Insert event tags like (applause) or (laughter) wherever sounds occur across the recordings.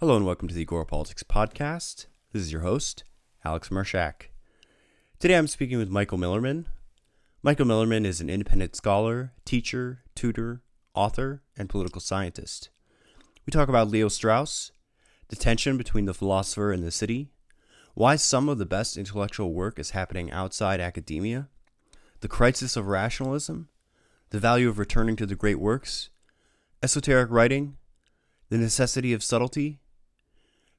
Hello and welcome to the Agora Politics Podcast. This is your host, Alex Mershak. Today I'm speaking with Michael Millerman. Michael Millerman is an independent scholar, teacher, tutor, author, and political scientist. We talk about Leo Strauss, the tension between the philosopher and the city, why some of the best intellectual work is happening outside academia, the crisis of rationalism, the value of returning to the great works, esoteric writing, the necessity of subtlety,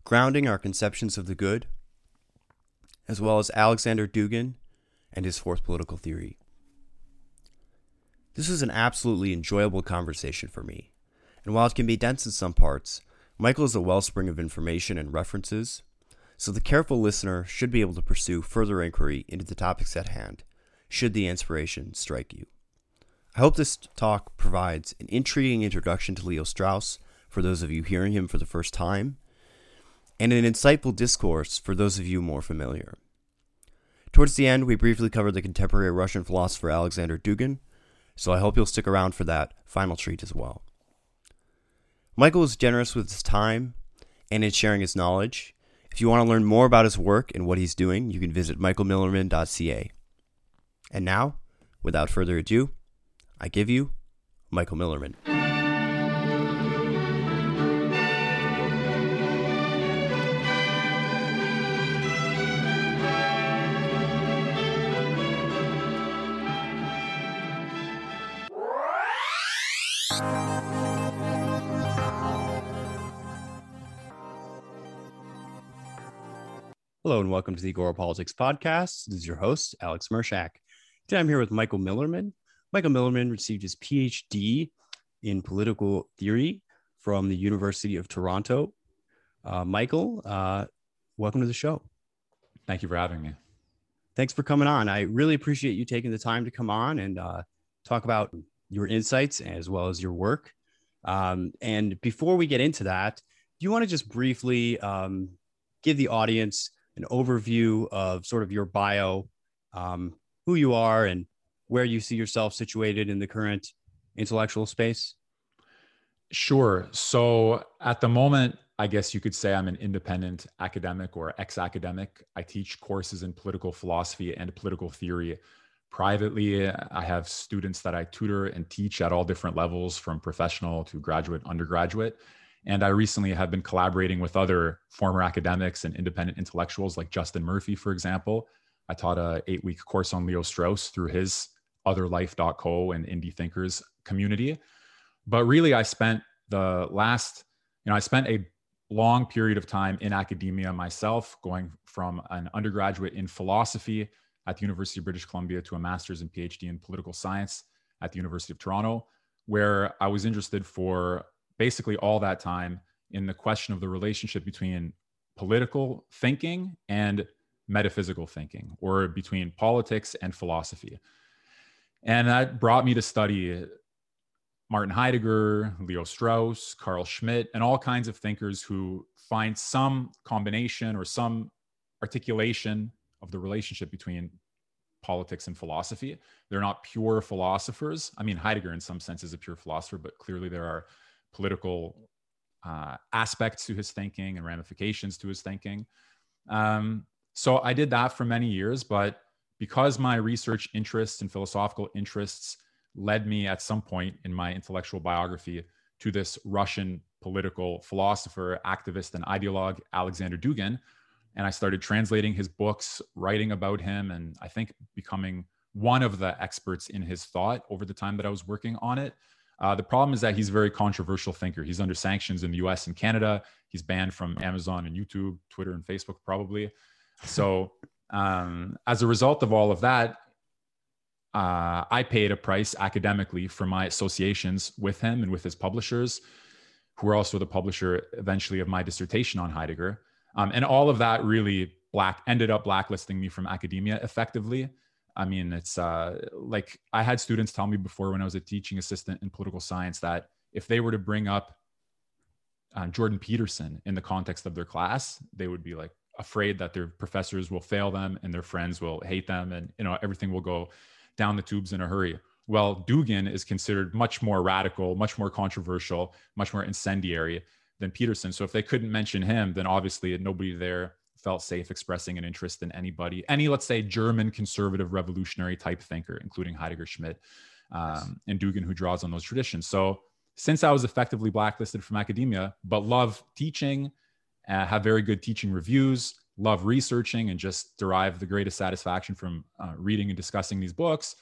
grounding our conceptions of the good, as well as Alexander Dugin and his fourth political theory. This was an absolutely enjoyable conversation for me, and while it can be dense in some parts, Michael is a wellspring of information and references, so the careful listener should be able to pursue further inquiry into the topics at hand, should the inspiration strike you. I hope this talk provides an intriguing introduction to Leo Strauss for those of you hearing him for the first time, and an insightful discourse for those of you more familiar. Towards the end, we briefly covered the contemporary Russian philosopher Alexander Dugin, so I hope you'll stick around for that final treat as well. Michael is generous with his time and in sharing his knowledge. If you want to learn more about his work and what he's doing, you can visit michaelmillerman.ca. And now, without further ado, I give you Michael Millerman. Hello and welcome to the Agora Politics Podcast. This is your host, Alex Mershak. Today I'm here with Michael Millerman. Michael Millerman received his PhD in political theory from the University of Toronto. Uh, Michael, uh, welcome to the show. Thank you for having me. Thanks for coming on. I really appreciate you taking the time to come on and uh, talk about your insights as well as your work. Um, and before we get into that, do you want to just briefly um, give the audience an overview of sort of your bio, um, who you are, and where you see yourself situated in the current intellectual space? Sure. So at the moment, I guess you could say I'm an independent academic or ex academic. I teach courses in political philosophy and political theory privately. I have students that I tutor and teach at all different levels from professional to graduate, undergraduate. And I recently have been collaborating with other former academics and independent intellectuals like Justin Murphy, for example. I taught a eight week course on Leo Strauss through his otherlife.co and indie thinkers community. But really, I spent the last, you know, I spent a long period of time in academia myself, going from an undergraduate in philosophy at the University of British Columbia to a master's and PhD in political science at the University of Toronto, where I was interested for basically all that time in the question of the relationship between political thinking and metaphysical thinking, or between politics and philosophy. And that brought me to study Martin Heidegger, Leo Strauss, Carl Schmitt, and all kinds of thinkers who find some combination or some articulation of the relationship between politics and philosophy. They're not pure philosophers. I mean, Heidegger, in some sense, is a pure philosopher, but clearly there are political uh, aspects to his thinking and ramifications to his thinking. Um, so I did that for many years, but because my research interests and philosophical interests led me at some point in my intellectual biography to this Russian political philosopher, activist, and ideologue, Alexander Dugin. And I started translating his books, writing about him, and I think becoming one of the experts in his thought over the time that I was working on it. Uh, the problem is that he's a very controversial thinker. He's under sanctions in the US and Canada. He's banned from Amazon and YouTube, Twitter, and Facebook, probably. So (laughs) um, as a result of all of that, uh, I paid a price academically for my associations with him and with his publishers, who were also the publisher eventually of my dissertation on Heidegger. Um, and all of that really black ended up blacklisting me from academia effectively. I mean, it's uh, like I had students tell me before when I was a teaching assistant in political science that if they were to bring up uh, Jordan Peterson in the context of their class, they would be like, afraid that their professors will fail them and their friends will hate them and you know everything will go down the tubes in a hurry well dugin is considered much more radical much more controversial much more incendiary than Peterson. So if they couldn't mention him, then obviously nobody there felt safe expressing an interest in anybody, any, let's say, German conservative revolutionary type thinker, including Heidegger Schmitt um, and Dugin, who draws on those traditions. So since I was effectively blacklisted from academia, but love teaching, uh, have very good teaching reviews, love researching, and just derive the greatest satisfaction from uh, reading and discussing these books,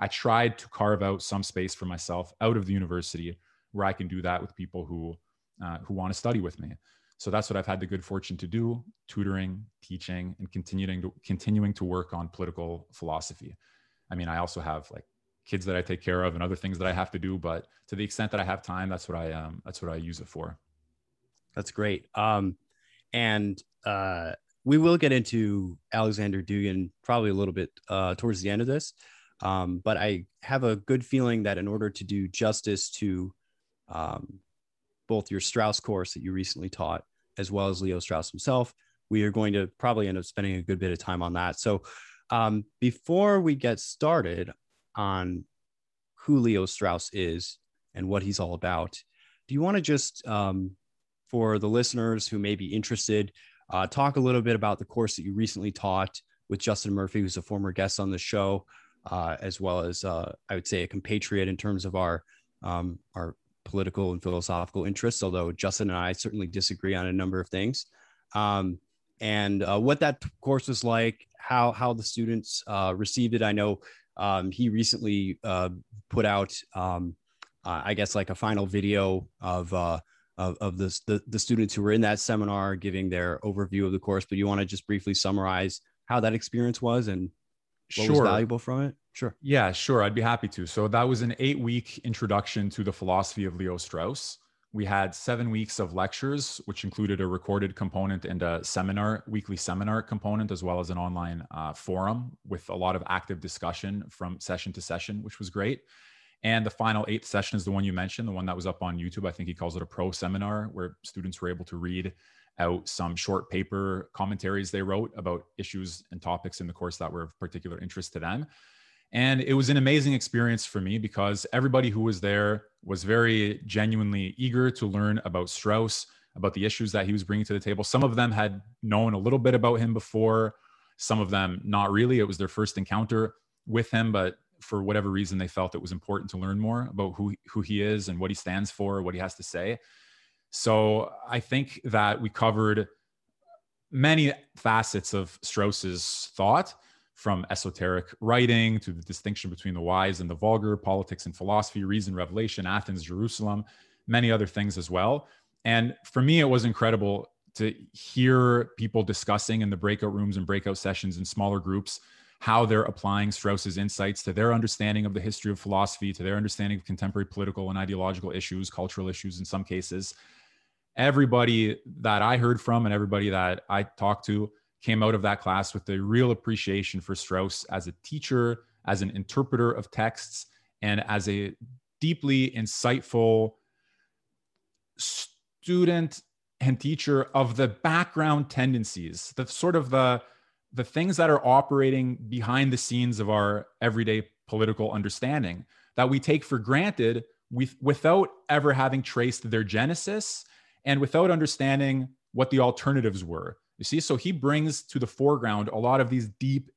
I tried to carve out some space for myself out of the university where I can do that with people who uh, who want to study with me. So that's what I've had the good fortune to do: tutoring, teaching, and continuing to continuing to work on political philosophy. I mean, I also have like kids that I take care of and other things that I have to do. But to the extent that I have time, that's what I um that's what I use it for. That's great. Um, and uh, we will get into Alexander Dugin probably a little bit uh, towards the end of this. Um, but I have a good feeling that in order to do justice to um, both your Strauss course that you recently taught, as well as Leo Strauss himself, we are going to probably end up spending a good bit of time on that. So um, before we get started, on who Leo Strauss is and what he's all about. Do you want to just, um, for the listeners who may be interested, uh, talk a little bit about the course that you recently taught with Justin Murphy, who's a former guest on the show, uh, as well as uh, I would say a compatriot in terms of our um, our political and philosophical interests. Although Justin and I certainly disagree on a number of things, um, and uh, what that course was like, how how the students uh, received it. I know um, he recently uh, put out, um, I guess, like a final video of uh, of, of the, the, the students who were in that seminar giving their overview of the course. But you want to just briefly summarize how that experience was and what sure. was valuable from it? Sure. Yeah, sure. I'd be happy to. So that was an eight week introduction to the philosophy of Leo Strauss we had seven weeks of lectures, which included a recorded component and a seminar, weekly seminar component, as well as an online uh, forum with a lot of active discussion from session to session, which was great. And the final eighth session is the one you mentioned, the one that was up on YouTube. I think he calls it a pro seminar, where students were able to read out some short paper commentaries they wrote about issues and topics in the course that were of particular interest to them. And it was an amazing experience for me because everybody who was there was very genuinely eager to learn about Strauss, about the issues that he was bringing to the table. Some of them had known a little bit about him before, some of them not really. It was their first encounter with him, but for whatever reason, they felt it was important to learn more about who, who he is and what he stands for, what he has to say. So I think that we covered many facets of Strauss's thought from esoteric writing to the distinction between the wise and the vulgar, politics and philosophy, reason, revelation, Athens, Jerusalem, many other things as well. And for me, it was incredible to hear people discussing in the breakout rooms and breakout sessions in smaller groups how they're applying Strauss's insights to their understanding of the history of philosophy, to their understanding of contemporary political and ideological issues, cultural issues in some cases. Everybody that I heard from and everybody that I talked to came out of that class with a real appreciation for Strauss as a teacher, as an interpreter of texts, and as a deeply insightful student and teacher of the background tendencies, the sort of the the things that are operating behind the scenes of our everyday political understanding that we take for granted with, without ever having traced their genesis and without understanding what the alternatives were you see, so he brings to the foreground a lot of these deep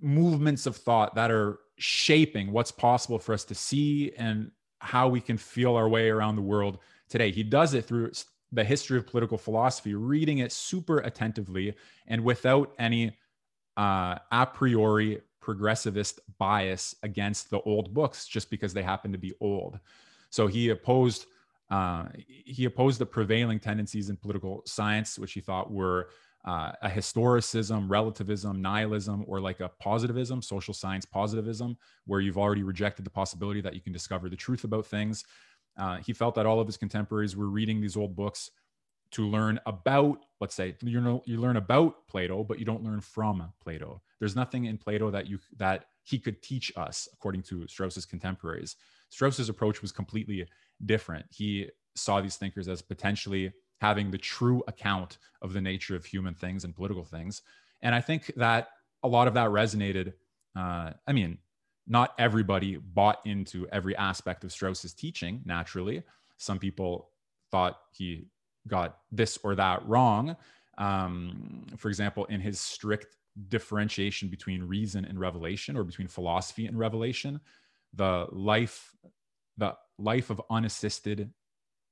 movements of thought that are shaping what's possible for us to see and how we can feel our way around the world today. He does it through the history of political philosophy, reading it super attentively and without any uh, a priori progressivist bias against the old books just because they happen to be old. So he opposed uh, he opposed the prevailing tendencies in political science, which he thought were uh, a historicism, relativism, nihilism, or like a positivism, social science positivism, where you've already rejected the possibility that you can discover the truth about things. Uh, he felt that all of his contemporaries were reading these old books to learn about, let's say, you know, you learn about Plato, but you don't learn from Plato. There's nothing in Plato that you that he could teach us, according to Strauss's contemporaries. Strauss's approach was completely different. He saw these thinkers as potentially having the true account of the nature of human things and political things. And I think that a lot of that resonated. Uh, I mean, not everybody bought into every aspect of Strauss's teaching, naturally. Some people thought he got this or that wrong. Um, for example, in his strict differentiation between reason and revelation or between philosophy and revelation, the life, the life of unassisted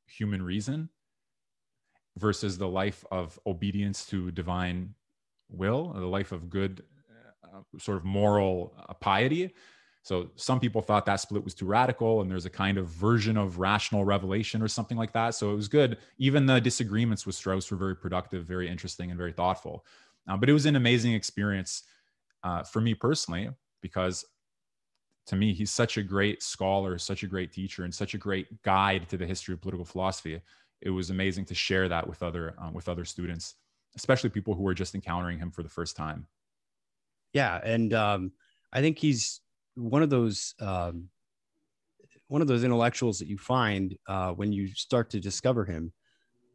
human reason versus the life of obedience to divine will, the life of good, uh, sort of moral uh, piety. So some people thought that split was too radical, and there's a kind of version of rational revelation or something like that. So it was good. Even the disagreements with Strauss were very productive, very interesting, and very thoughtful. Uh, but it was an amazing experience uh, for me personally because to me he's such a great scholar, such a great teacher, and such a great guide to the history of political philosophy. It was amazing to share that with other uh, with other students, especially people who were just encountering him for the first time. Yeah, and um, I think he's one of those um, one of those intellectuals that you find uh, when you start to discover him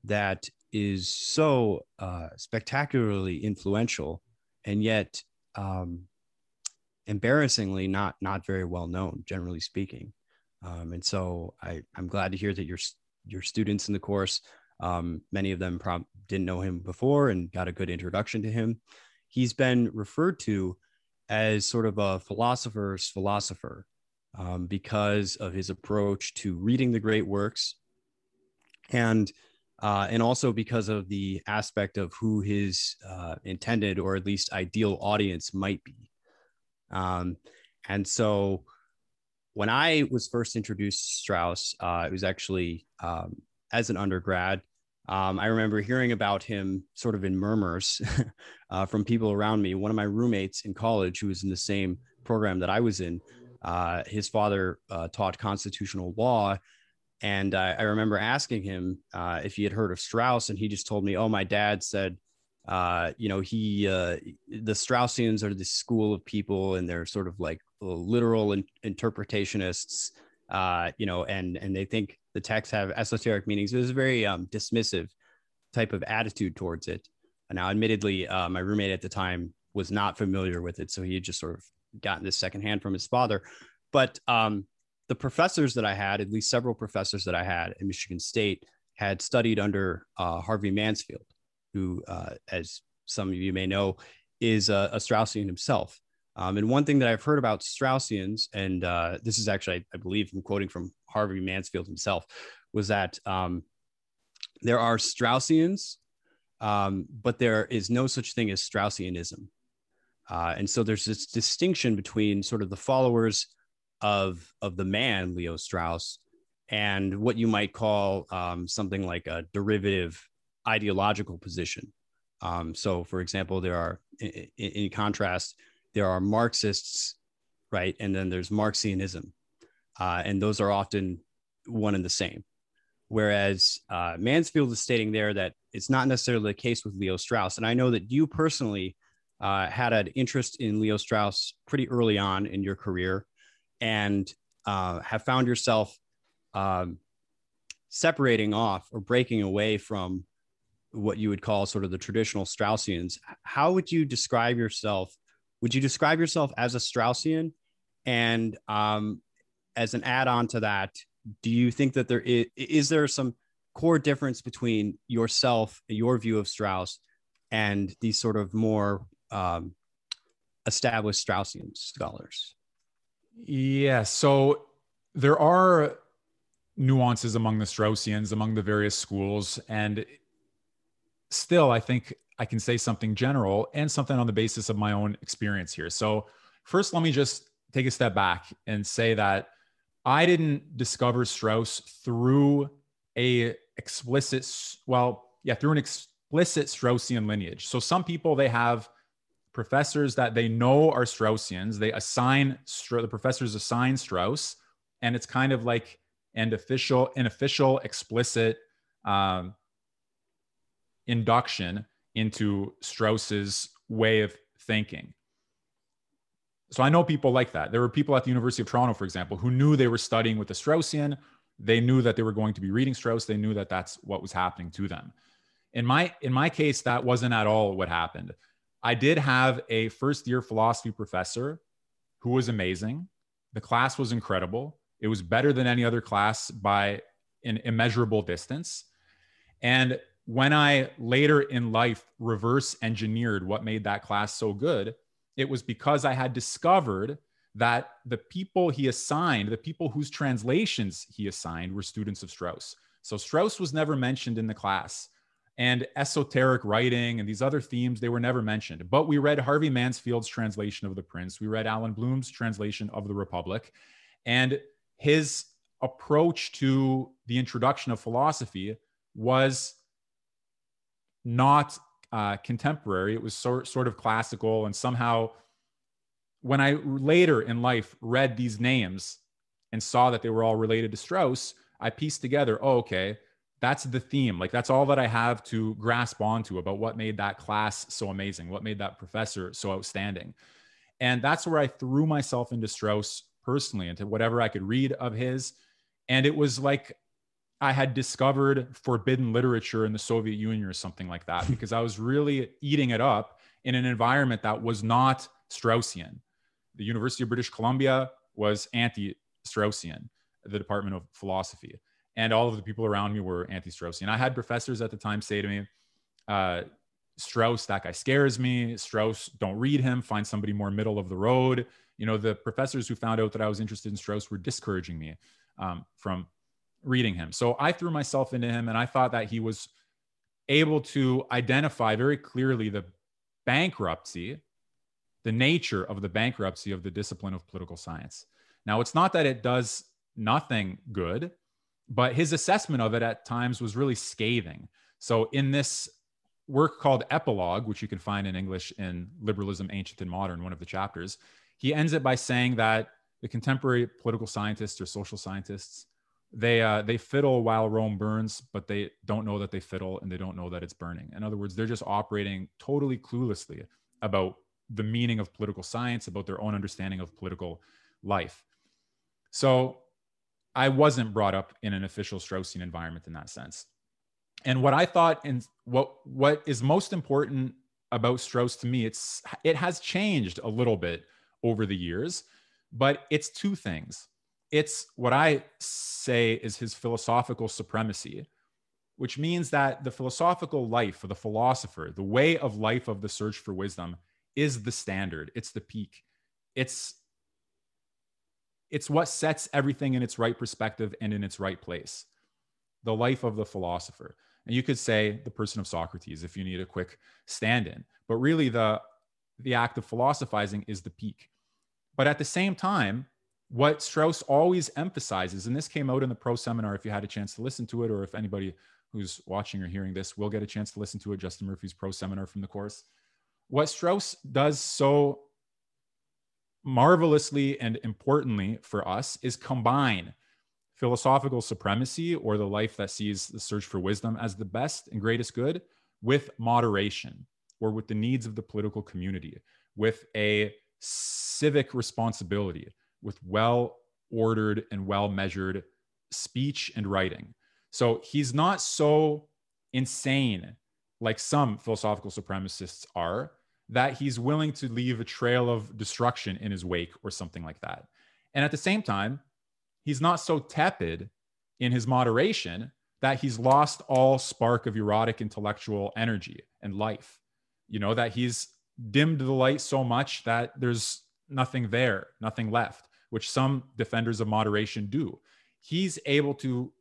that is so uh, spectacularly influential and yet um, embarrassingly not not very well known generally speaking. Um, and so I, i'm glad to hear that your your students in the course um, many of them prob- didn't know him before and got a good introduction to him. He's been referred to as sort of a philosopher's philosopher um, because of his approach to reading the great works and uh, and also because of the aspect of who his uh, intended or at least ideal audience might be um, and so when i was first introduced to strauss uh, it was actually um, as an undergrad um, I remember hearing about him sort of in murmurs (laughs) uh, from people around me. One of my roommates in college, who was in the same program that I was in, uh, his father uh, taught constitutional law. And I remember asking him uh, if he had heard of Strauss, and he just told me, "Oh, my dad said, uh, you know, he uh, the Straussians are the school of people, and they're sort of like literal in- interpretationists, you know, and and they think the texts have esoteric meanings. It was a very um, dismissive type of attitude towards it. Now, admittedly, uh, my roommate at the time was not familiar with it, so he had just sort of gotten this secondhand from his father. But um, the professors that I had, at least several professors that I had at Michigan State, had studied under uh, Harvey Mansfield, who, uh, as some of you may know, is a, a Straussian himself. Um, and one thing that I've heard about Straussians, and uh, this is actually, I, I, believe, I'm quoting from Harvey Mansfield himself, was that um, there are Straussians, um, but there is no such thing as Straussianism. Uh, and so there's this distinction between sort of the followers of of the man Leo Strauss and what you might call um, something like a derivative ideological position. Um, so, for example, there are, in, in contrast, there are Marxists, right? And then there's Marxianism. Uh, and those are often one and the same. Whereas uh, Mansfield is stating there that it's not necessarily the case with Leo Strauss. And I know that you personally uh, had an interest in Leo Strauss pretty early on in your career and uh, have found yourself um, separating off or breaking away from what you would call sort of the traditional Straussians. How would you describe yourself would you describe yourself as a Straussian? And um, as an add-on to that, do you think that there is, is there some core difference between yourself, your view of Strauss, and these sort of more um, established Straussian scholars? Yeah. So there are nuances among the Straussians, among the various schools. And still, I think I can say something general and something on the basis of my own experience here. So, first, let me just take a step back and say that I didn't discover Strauss through a explicit, well, yeah, through an explicit Straussian lineage. So, some people they have professors that they know are Straussians. They assign the professors assign Strauss, and it's kind of like an official, an official, explicit um, induction into Strauss's way of thinking. So I know people like that. There were people at the University of Toronto, for example, who knew they were studying with the Straussian. They knew that they were going to be reading Strauss. They knew that that's what was happening to them. In my in my case, that wasn't at all what happened. I did have a first year philosophy professor who was amazing. The class was incredible. It was better than any other class by an immeasurable distance. And when I later in life reverse engineered what made that class so good, it was because I had discovered that the people he assigned, the people whose translations he assigned, were students of Strauss. So Strauss was never mentioned in the class. And esoteric writing and these other themes, they were never mentioned. But we read Harvey Mansfield's translation of The Prince. We read Allan Bloom's translation of The Republic. And his approach to the introduction of philosophy was not uh, contemporary. It was sort, sort of classical. And somehow, when I later in life read these names and saw that they were all related to Strauss, I pieced together, oh, okay, that's the theme. Like, that's all that I have to grasp onto about what made that class so amazing, what made that professor so outstanding. And that's where I threw myself into Strauss personally, into whatever I could read of his. And it was like I had discovered forbidden literature in the Soviet Union or something like that (laughs) because I was really eating it up in an environment that was not Straussian. The University of British Columbia was anti Straussian, the Department of Philosophy. And all of the people around me were anti Straussian. I had professors at the time say to me, uh, Strauss, that guy scares me. Strauss, don't read him. Find somebody more middle of the road. You know, the professors who found out that I was interested in Strauss were discouraging me um, from reading him. So I threw myself into him and I thought that he was able to identify very clearly the bankruptcy, the nature of the bankruptcy of the discipline of political science. Now, it's not that it does nothing good, but his assessment of it at times was really scathing. So, in this work called Epilogue, which you can find in English in Liberalism, Ancient and Modern, one of the chapters, he ends it by saying that the contemporary political scientists or social scientists they uh, they fiddle while Rome burns, but they don't know that they fiddle and they don't know that it's burning. In other words, they're just operating totally cluelessly about the meaning of political science, about their own understanding of political life. So I wasn't brought up in an official Straussian environment in that sense. And what I thought and what what is most important about Strauss to me, it's it has changed a little bit over the years, but it's two things it's what I say is his philosophical supremacy, which means that the philosophical life of the philosopher, the way of life of the search for wisdom, is the standard. It's the peak. It's it's what sets everything in its right perspective and in its right place. The life of the philosopher. And you could say the person of Socrates if you need a quick stand-in. But really the the act of philosophizing is the peak. But at the same time, what Strauss always emphasizes, and this came out in the pro seminar if you had a chance to listen to it, or if anybody who's watching or hearing this will get a chance to listen to it, Justin Murphy's pro seminar from the course. What Strauss does so marvelously and importantly for us is combine philosophical supremacy or the life that sees the search for wisdom as the best and greatest good with moderation or with the needs of the political community, with a civic responsibility with well ordered and well measured speech and writing. So he's not so insane like some philosophical supremacists are that he's willing to leave a trail of destruction in his wake or something like that. And at the same time, he's not so tepid in his moderation that he's lost all spark of erotic intellectual energy and life. You know, that he's dimmed the light so much that there's nothing there, nothing left which some defenders of moderation do. He's able to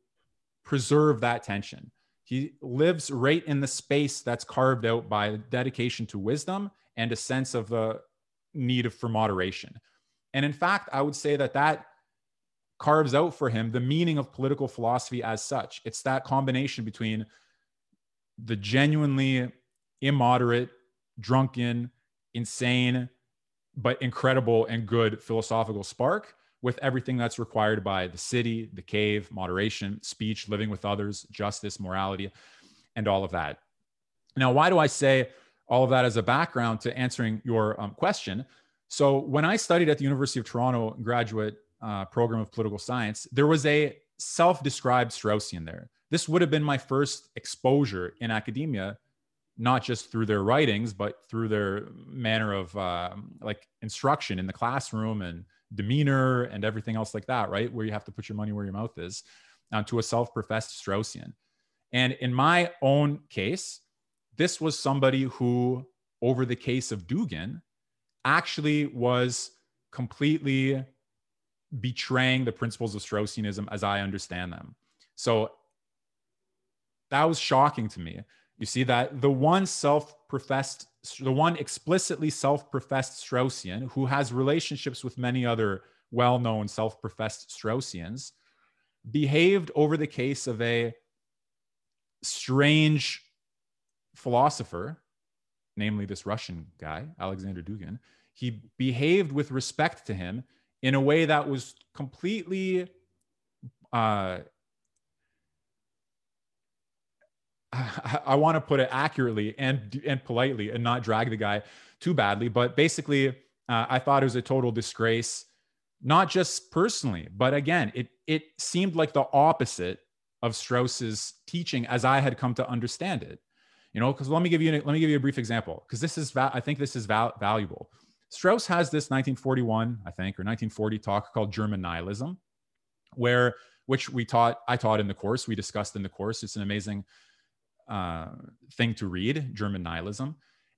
preserve that tension. He lives right in the space that's carved out by dedication to wisdom and a sense of the need for moderation. And in fact, I would say that that carves out for him the meaning of political philosophy as such. It's that combination between the genuinely immoderate, drunken, insane, but incredible and good philosophical spark with everything that's required by the city, the cave, moderation, speech, living with others, justice, morality, and all of that. Now, why do I say all of that as a background to answering your um, question? So, when I studied at the University of Toronto graduate uh, program of political science, there was a self described Straussian there. This would have been my first exposure in academia not just through their writings, but through their manner of uh, like instruction in the classroom and demeanor and everything else like that, right? Where you have to put your money where your mouth is, uh, to a self professed Straussian. And in my own case, this was somebody who, over the case of Dugin, actually was completely betraying the principles of Straussianism as I understand them. So that was shocking to me. You see that the one self professed, the one explicitly self professed Straussian who has relationships with many other well known self professed Straussians behaved over the case of a strange philosopher, namely this Russian guy, Alexander Dugin. He behaved with respect to him in a way that was completely uh, (laughs) I, I want to put it accurately and and politely and not drag the guy too badly, but basically, uh, I thought it was a total disgrace, not just personally, but again, it it seemed like the opposite of Strauss's teaching as I had come to understand it. You know, because let me give you let me give you a brief example because this is I think this is val- valuable. Strauss has this 1941, I think, or 1940 talk called German nihilism, where which we taught I taught in the course we discussed in the course. It's an amazing uh, thing to read, German nihilism.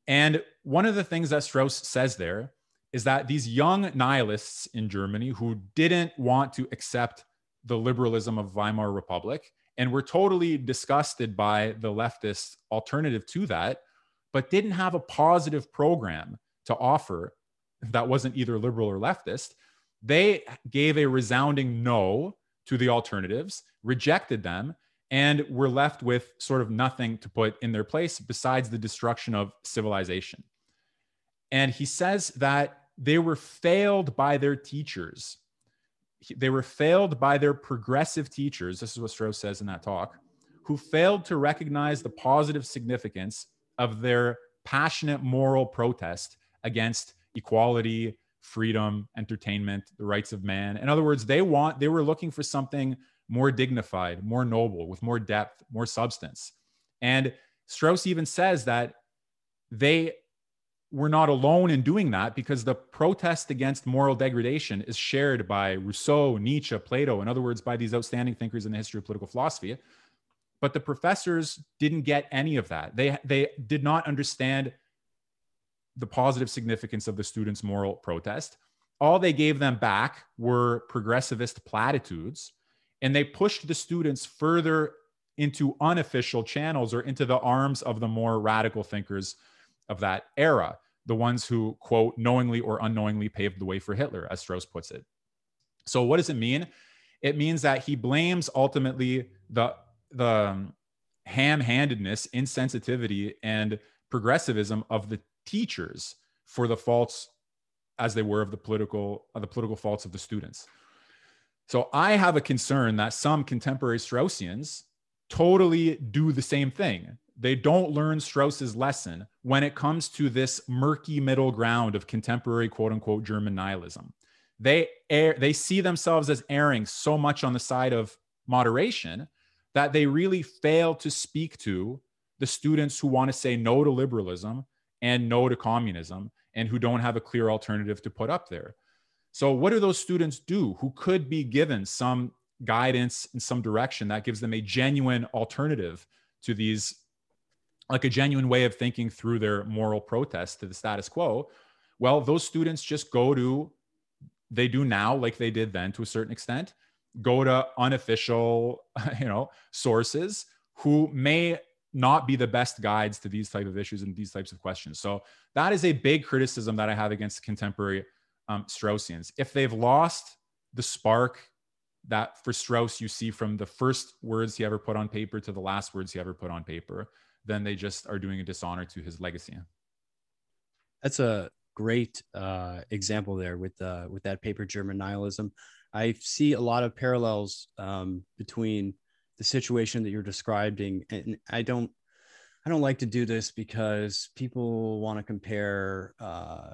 And one of the things that Strauss says there is that these young nihilists in Germany who didn't want to accept the liberalism of Weimar Republic and were totally disgusted by the leftist alternative to that, but didn't have a positive program to offer that wasn't either liberal or leftist, they gave a resounding no to the alternatives, rejected them, and we're left with sort of nothing to put in their place besides the destruction of civilization. And he says that they were failed by their teachers. They were failed by their progressive teachers. This is what Strauss says in that talk, who failed to recognize the positive significance of their passionate moral protest against equality, freedom, entertainment, the rights of man. In other words, they want they were looking for something more dignified, more noble, with more depth, more substance. And Strauss even says that they were not alone in doing that because the protest against moral degradation is shared by Rousseau, Nietzsche, Plato, in other words, by these outstanding thinkers in the history of political philosophy. But the professors didn't get any of that. They, they did not understand the positive significance of the students' moral protest. All they gave them back were progressivist platitudes and they pushed the students further into unofficial channels or into the arms of the more radical thinkers of that era, the ones who, quote, knowingly or unknowingly paved the way for Hitler, as Strauss puts it. So, what does it mean? It means that he blames ultimately the, the um, ham handedness, insensitivity, and progressivism of the teachers for the faults as they were of the political of the political faults of the students. So I have a concern that some contemporary Straussians totally do the same thing. They don't learn Strauss's lesson when it comes to this murky middle ground of contemporary quote unquote German nihilism. They they see themselves as erring so much on the side of moderation that they really fail to speak to the students who want to say no to liberalism and no to communism and who don't have a clear alternative to put up there. So, what do those students do who could be given some guidance and some direction that gives them a genuine alternative to these, like a genuine way of thinking through their moral protest to the status quo? Well, those students just go to, they do now, like they did then to a certain extent, go to unofficial, (laughs) you know, sources who may not be the best guides to these type of issues and these types of questions. So that is a big criticism that I have against contemporary um, Straussians. If they've lost the spark that for Strauss you see from the first words he ever put on paper to the last words he ever put on paper, then they just are doing a dishonor to his legacy. That's a great uh, example there with uh, with that paper German nihilism. I see a lot of parallels um, between the situation that you're describing, and I don't I don't like to do this because people want to compare uh,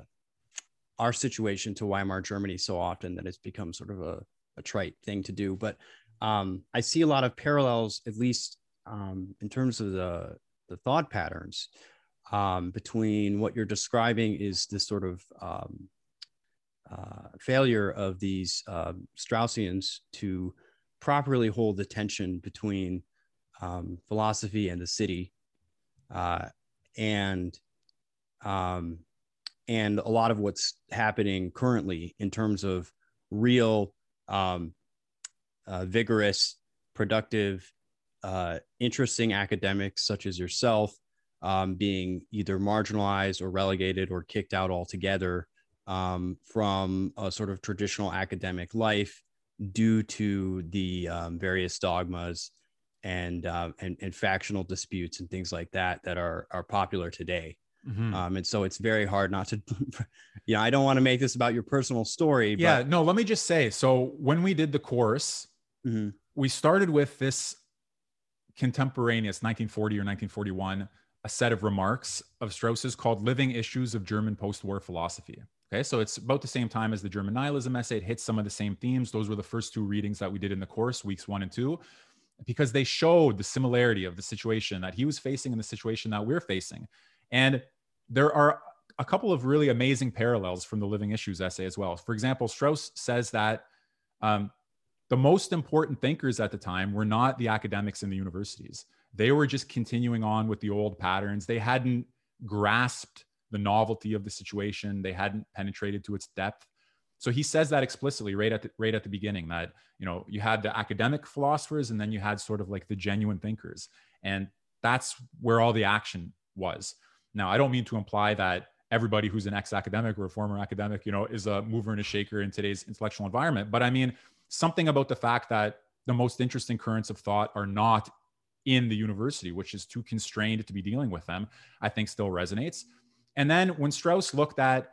our situation to Weimar Germany so often that it's become sort of a, a trite thing to do. But um, I see a lot of parallels, at least um, in terms of the the thought patterns um, between what you're describing is this sort of um, uh, failure of these uh, Straussians to properly hold the tension between um, philosophy and the city, uh, and um, and a lot of what's happening currently in terms of real, um, uh, vigorous, productive, uh, interesting academics such as yourself um, being either marginalized or relegated or kicked out altogether um, from a sort of traditional academic life due to the um, various dogmas and, uh, and and factional disputes and things like that that are are popular today. Mm-hmm. Um, and so it's very hard not to, (laughs) you know, I don't want to make this about your personal story. Yeah, no, let me just say. So when we did the course, mm-hmm. we started with this contemporaneous 1940 or 1941 a set of remarks of Strauss's called Living Issues of German Post-War Philosophy. Okay, so it's about the same time as the German nihilism essay. It hits some of the same themes. Those were the first two readings that we did in the course, weeks one and two, because they showed the similarity of the situation that he was facing and the situation that we're facing. And there are a couple of really amazing parallels from the Living Issues essay as well. For example, Strauss says that um, the most important thinkers at the time were not the academics in the universities. They were just continuing on with the old patterns. They hadn't grasped the novelty of the situation. They hadn't penetrated to its depth. So he says that explicitly right at the, right at the beginning that you know you had the academic philosophers and then you had sort of like the genuine thinkers, and that's where all the action was. Now I don't mean to imply that everybody who's an ex-academic or a former academic, you know, is a mover and a shaker in today's intellectual environment, but I mean something about the fact that the most interesting currents of thought are not in the university, which is too constrained to be dealing with them, I think still resonates. And then when Strauss looked at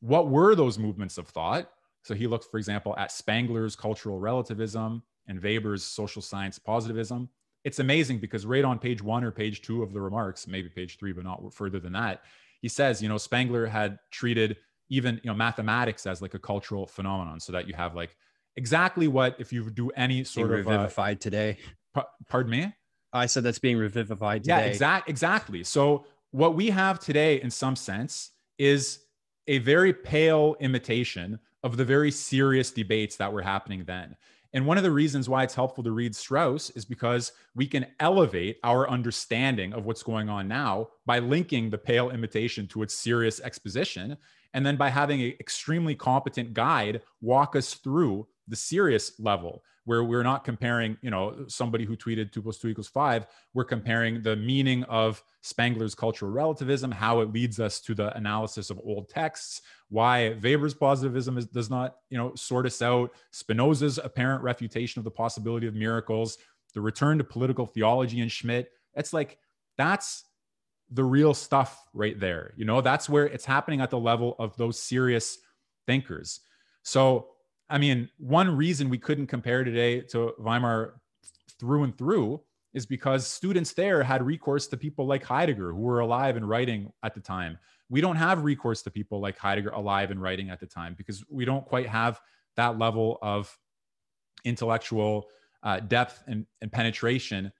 what were those movements of thought, so he looked, for example, at Spengler's cultural relativism and Weber's social science positivism. It's amazing because right on page one or page two of the remarks, maybe page three, but not further than that, he says, you know, Spengler had treated even you know mathematics as like a cultural phenomenon, so that you have like exactly what if you do any sort Being of revivified uh, today. P- pardon me. I said that's being revivified today. Yeah, exact, exactly. So what we have today, in some sense, is a very pale imitation of the very serious debates that were happening then. And one of the reasons why it's helpful to read Strauss is because we can elevate our understanding of what's going on now by linking the pale imitation to its serious exposition. And then by having an extremely competent guide walk us through the serious level where we're not comparing, you know, somebody who tweeted two plus two equals five. We're comparing the meaning of Spengler's cultural relativism, how it leads us to the analysis of old texts, why Weber's positivism is, does not, you know, sort us out, Spinoza's apparent refutation of the possibility of miracles, the return to political theology in Schmitt. It's like that's the real stuff right there. You know, that's where it's happening at the level of those serious thinkers. So I mean, one reason we couldn't compare today to Weimar through and through is because students there had recourse to people like Heidegger who were alive and writing at the time. We don't have recourse to people like Heidegger alive and writing at the time because we don't quite have that level of intellectual uh, depth and, and penetration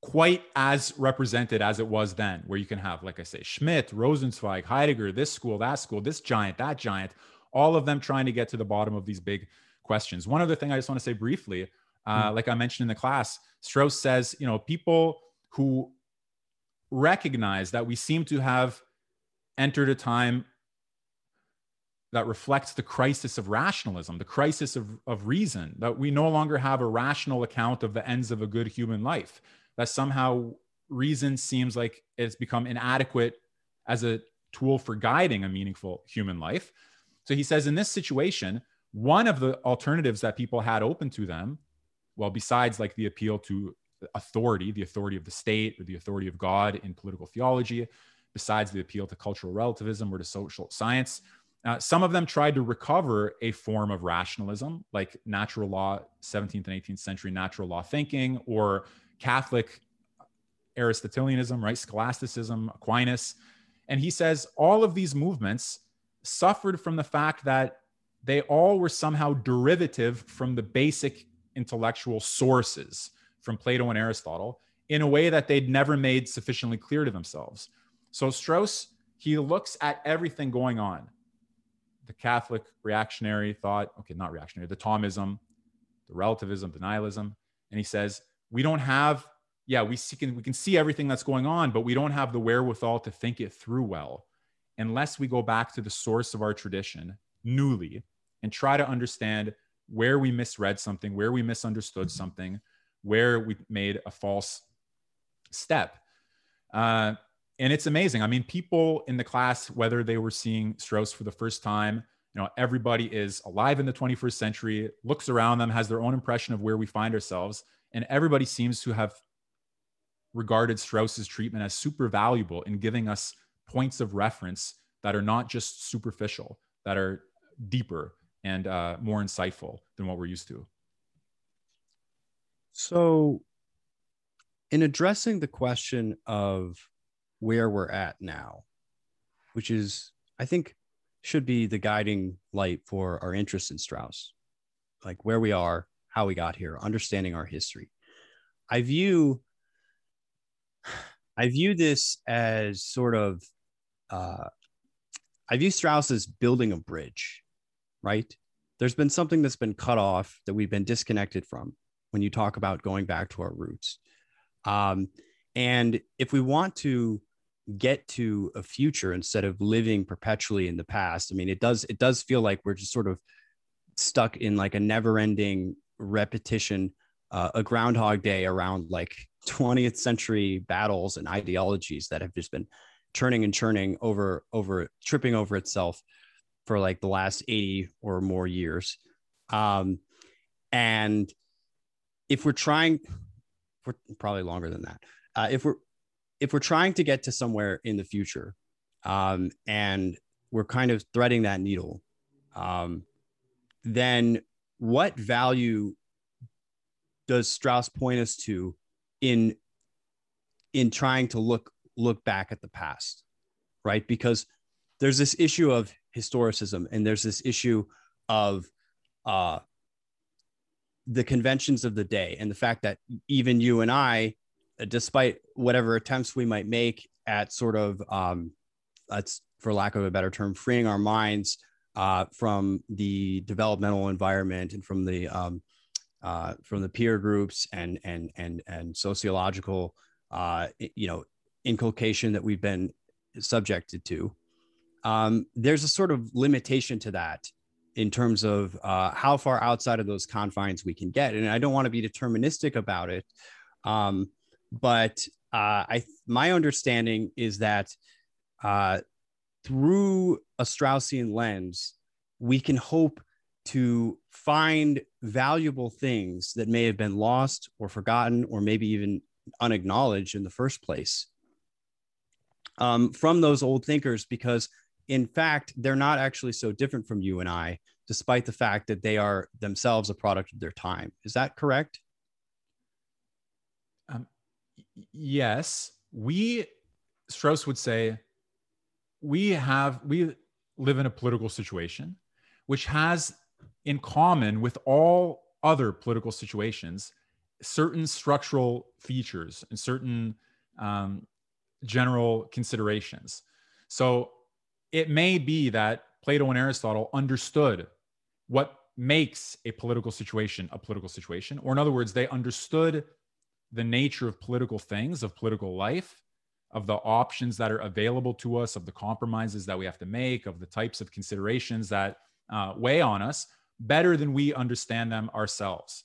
quite as represented as it was then, where you can have, like I say, Schmitt, Rosenzweig, Heidegger, this school, that school, this giant, that giant, all of them trying to get to the bottom of these big questions. One other thing I just want to say briefly, uh, mm. like I mentioned in the class, Strauss says, you know, people who recognize that we seem to have entered a time that reflects the crisis of rationalism, the crisis of, of reason, that we no longer have a rational account of the ends of a good human life, that somehow reason seems like it's become inadequate as a tool for guiding a meaningful human life. So he says in this situation, one of the alternatives that people had open to them, well, besides like the appeal to authority, the authority of the state or the authority of God in political theology, besides the appeal to cultural relativism or to social science, uh, some of them tried to recover a form of rationalism, like natural law, 17th and 18th century natural law thinking, or Catholic Aristotelianism, right? Scholasticism, Aquinas. And he says all of these movements suffered from the fact that they all were somehow derivative from the basic intellectual sources from Plato and Aristotle in a way that they'd never made sufficiently clear to themselves. So Strauss, he looks at everything going on the Catholic reactionary thought, okay, not reactionary, the Thomism, the relativism, the nihilism. And he says, we don't have, yeah, we, see, can, we can see everything that's going on, but we don't have the wherewithal to think it through well unless we go back to the source of our tradition newly and try to understand where we misread something, where we misunderstood something, where we made a false step. Uh, and it's amazing. I mean, people in the class, whether they were seeing Strauss for the first time, you know, everybody is alive in the 21st century, looks around them, has their own impression of where we find ourselves, and everybody seems to have regarded Strauss's treatment as super valuable in giving us points of reference that are not just superficial, that are deeper and uh, more insightful than what we're used to. So, in addressing the question of where we're at now, which is, I think, should be the guiding light for our interest in Strauss, like where we are, how we got here, understanding our history. I view I view this as sort of uh, I view Strauss as building a bridge, right? There's been something that's been cut off that we've been disconnected from when you talk about going back to our roots. Um, and if we want to get to a future instead of living perpetually in the past, I mean, it does it does feel like we're just sort of stuck in like a never-ending repetition, uh, a Groundhog Day around like (laughs) 20th century battles and ideologies that have just been churning and churning over over tripping over itself for like the last 80 or more years. Um and if we're trying for probably longer than that. Uh, if we're if we're trying to get to somewhere in the future um and we're kind of threading that needle um then what value does strauss point us to in in trying to look look back at the past, right? Because there's this issue of historicism and there's this issue of uh, the conventions of the day and the fact that even you and I, despite whatever attempts we might make at sort of, um, that's for lack of a better term, freeing our minds uh, from the developmental environment and from the um, uh, from the peer groups and and and and sociological uh, you know inculcation that we've been subjected to, um, there's a sort of limitation to that in terms of uh, how far outside of those confines we can get. And I don't want to be deterministic about it, um, but uh, I my understanding is that uh, through a Straussian lens, we can hope to find valuable things that may have been lost or forgotten or maybe even unacknowledged in the first place um, from those old thinkers because in fact they're not actually so different from you and i despite the fact that they are themselves a product of their time. Is that correct? Um, yes. We strauss would say we have we live in a political situation which has in common with all other political situations certain structural features and certain um, general considerations. So it may be that Plato and Aristotle understood what makes a political situation a political situation, or in other words, they understood the nature of political things, of political life, of the options that are available to us, of the compromises that we have to make, of the types of considerations that uh, weigh on us better than we understand them ourselves.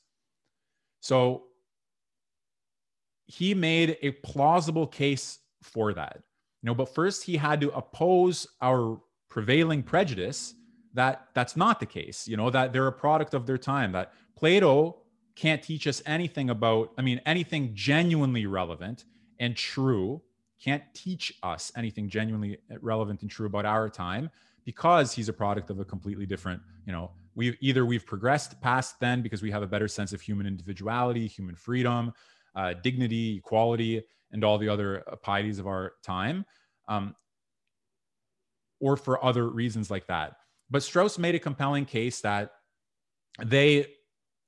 So he made a plausible case for that. You know, but first he had to oppose our prevailing prejudice that that's not the case, you know, that they're a product of their time, that Plato can't teach us anything about, I mean, anything genuinely relevant and true, can't teach us anything genuinely relevant and true about our time because he's a product of a completely different, you know, we've either we've progressed past then because we have a better sense of human individuality, human freedom, uh, dignity, equality, and all the other pieties of our time, um, or for other reasons like that. But Strauss made a compelling case that they,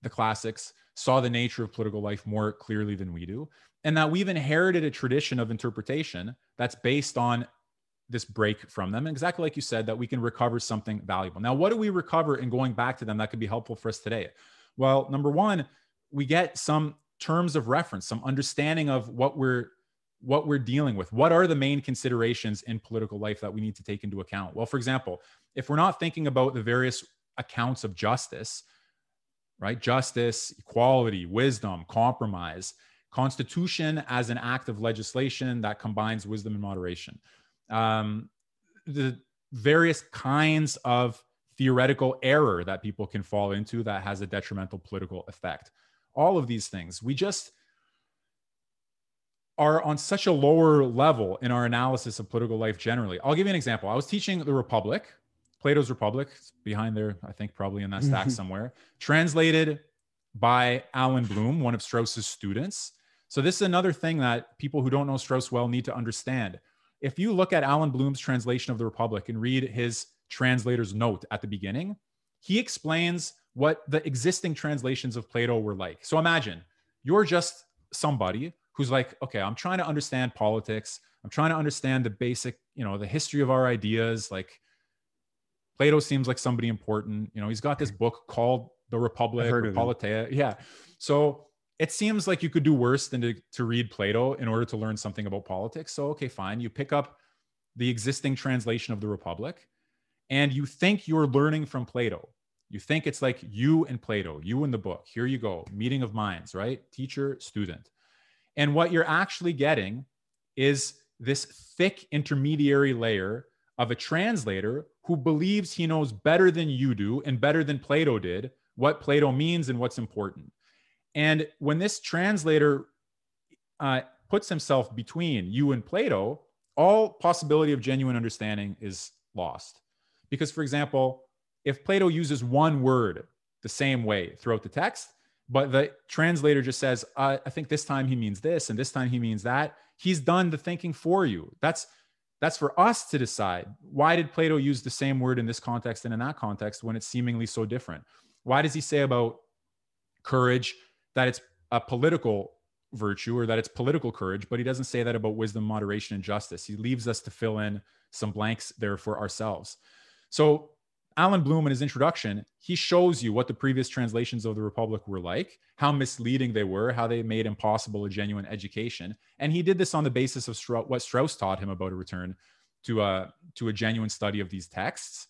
the classics, saw the nature of political life more clearly than we do, and that we've inherited a tradition of interpretation that's based on this break from them. Exactly like you said, that we can recover something valuable. Now, what do we recover in going back to them that could be helpful for us today? Well, number one, we get some terms of reference, some understanding of what we're what we're dealing with. What are the main considerations in political life that we need to take into account? Well, for example, if we're not thinking about the various accounts of justice, right? Justice, equality, wisdom, compromise, constitution as an act of legislation that combines wisdom and moderation. Um, the various kinds of theoretical error that people can fall into that has a detrimental political effect. All of these things. We just are on such a lower level in our analysis of political life generally. I'll give you an example. I was teaching The Republic, Plato's Republic, behind there, I think probably in that stack mm-hmm. somewhere, translated by Allan Bloom, one of Strauss's students. So this is another thing that people who don't know Strauss well need to understand. If you look at Allan Bloom's translation of The Republic and read his translator's note at the beginning, he explains what the existing translations of Plato were like. So imagine you're just somebody who's like, okay, I'm trying to understand politics. I'm trying to understand the basic, you know, the history of our ideas. Like Plato seems like somebody important. You know, he's got this book called The Republic or Politeia. Yeah. So it seems like you could do worse than to, to read Plato in order to learn something about politics. So, okay, fine. You pick up the existing translation of The Republic and you think you're learning from Plato. You think it's like you and Plato, you and the book. Here you go, meeting of minds, right? Teacher, student. And what you're actually getting is this thick intermediary layer of a translator who believes he knows better than you do and better than Plato did what Plato means and what's important. And when this translator uh, puts himself between you and Plato, all possibility of genuine understanding is lost. Because, for example, if Plato uses one word the same way throughout the text, but the translator just says, uh, I think this time he means this and this time he means that, he's done the thinking for you. That's that's for us to decide. Why did Plato use the same word in this context and in that context when it's seemingly so different? Why does he say about courage that it's a political virtue or that it's political courage, but he doesn't say that about wisdom, moderation, and justice. He leaves us to fill in some blanks there for ourselves. So Allan Bloom in his introduction, he shows you what the previous translations of the Republic were like, how misleading they were, how they made impossible a genuine education. And he did this on the basis of what Strauss taught him about a return to a, to a genuine study of these texts.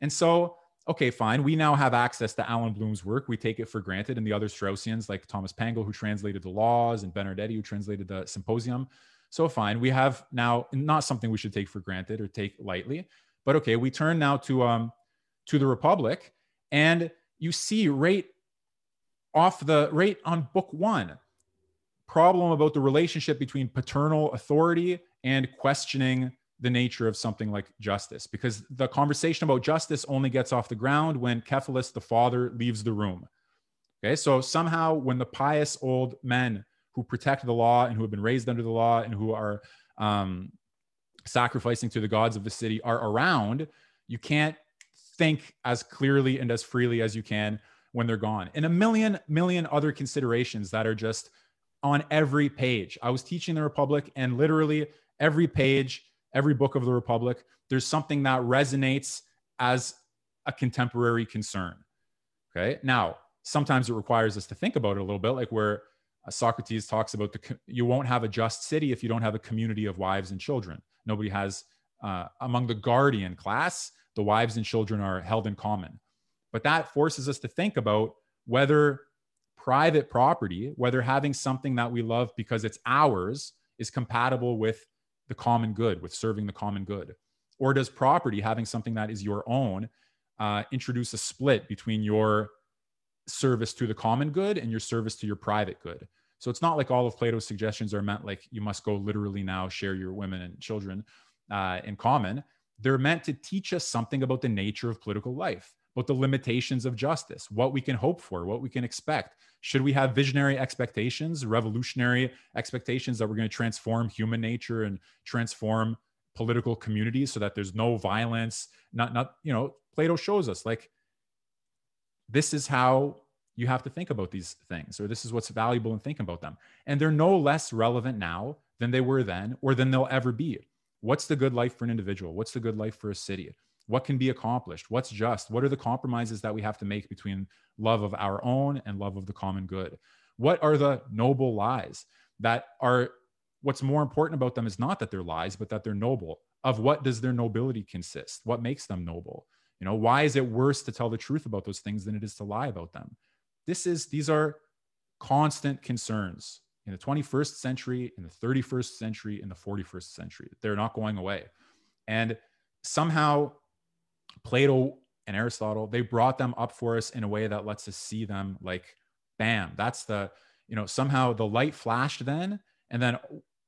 And so, okay, fine. We now have access to Allan Bloom's work. We take it for granted. And the other Straussians, like Thomas Pangle, who translated the Laws, and Benardete, who translated the Symposium. So, fine. We have now not something we should take for granted or take lightly. But okay, we turn now to um, to the Republic, and you see right off the right on book one. Problem about the relationship between paternal authority and questioning the nature of something like justice because the conversation about justice only gets off the ground when Cephalus the father leaves the room. Okay so somehow when the pious old men who protect the law and who have been raised under the law and who are um, sacrificing to the gods of the city are around you can't think as clearly and as freely as you can when they're gone. And a million, million other considerations that are just on every page. I was teaching the Republic, and literally every page, every book of the Republic, there's something that resonates as a contemporary concern. Okay. Now, sometimes it requires us to think about it a little bit, like where uh, Socrates talks about the you won't have a just city if you don't have a community of wives and children. Nobody has uh, among the guardian class the wives and children are held in common. But that forces us to think about whether private property, whether having something that we love because it's ours is compatible with the common good, with serving the common good. Or does property, having something that is your own, uh, introduce a split between your service to the common good and your service to your private good? So it's not like all of Plato's suggestions are meant like you must go literally now share your women and children uh, in common. They're meant to teach us something about the nature of political life, about the limitations of justice, what we can hope for, what we can expect. Should we have visionary expectations, revolutionary expectations that we're going to transform human nature and transform political communities so that there's no violence? Not, not, you know, Plato shows us like this is how you have to think about these things, or this is what's valuable in thinking about them. And they're no less relevant now than they were then or than they'll ever be What's the good life for an individual? What's the good life for a city? What can be accomplished? What's just? What are the compromises that we have to make between love of our own and love of the common good? What are the noble lies that are what's more important about them is not that they're lies, but that they're noble. Of what does their nobility consist? What makes them noble? You know, why is it worse to tell the truth about those things than it is to lie about them? This is these are constant concerns in the 21st century, in the 31st century, in the 41st century. They're not going away. And somehow Plato and Aristotle, they brought them up for us in a way that lets us see them like, bam, that's the, you know, somehow the light flashed then, and then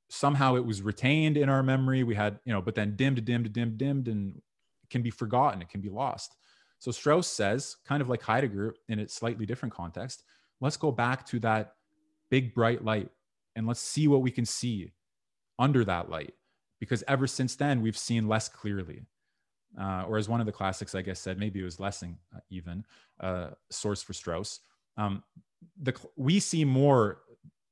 somehow it was retained in our memory. We had, you know, but then dimmed, dimmed, dimmed, dimmed, and can be forgotten, it can be lost. So Strauss says, kind of like Heidegger in a slightly different context, let's go back to that big bright light and let's see what we can see under that light because ever since then we've seen less clearly. Uh, or as one of the classics i guess said maybe it was lessing uh, even uh, source for strauss. Um, the, we see more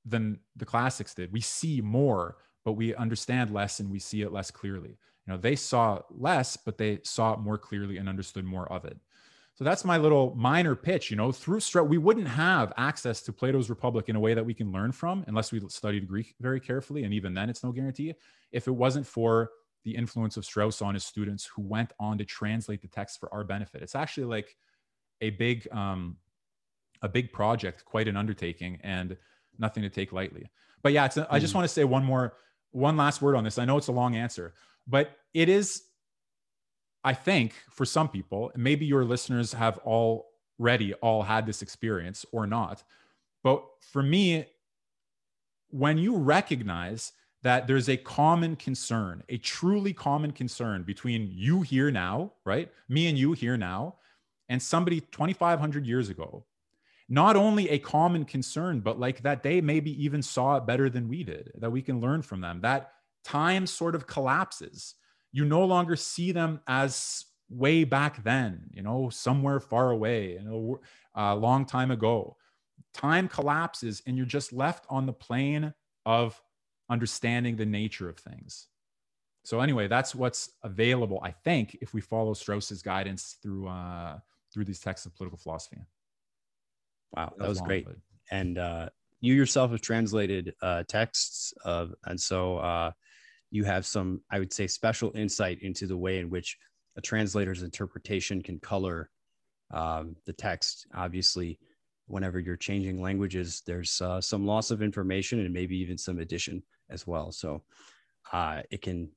than the classics did. We see more but we understand less and we see it less clearly. You know they saw less but they saw it more clearly and understood more of it so that's my little minor pitch. You know, through Strauss, we wouldn't have access to Plato's Republic in a way that we can learn from unless we studied Greek very carefully. And even then, it's no guarantee. If it wasn't for the influence of Strauss on his students who went on to translate the text for our benefit, it's actually like a big, um, a big project, quite an undertaking, and nothing to take lightly. But yeah, it's a, I just hmm. want to say one more, one last word on this. I know it's a long answer, but it is I think for some people, maybe your listeners have already all had this experience or not. But for me, when you recognize that there's a common concern, a truly common concern between you here now, right? Me and you here now, and somebody 2,500 years ago, not only a common concern, but like that they maybe even saw it better than we did, that we can learn from them. That time sort of collapses you no longer see them as way back then, you know, somewhere far away, you know, a long time ago. Time collapses and you're just left on the plane of understanding the nature of things. So anyway, that's what's available, I think, if we follow Strauss's guidance through uh, through these texts of political philosophy. Wow, that, that was, was great. And uh, you yourself have translated uh, texts of, and so uh, you have some, I would say, special insight into the way in which a translator's interpretation can color um, the text. Obviously, whenever you're changing languages, there's uh, some loss of information and maybe even some addition as well. So uh, it can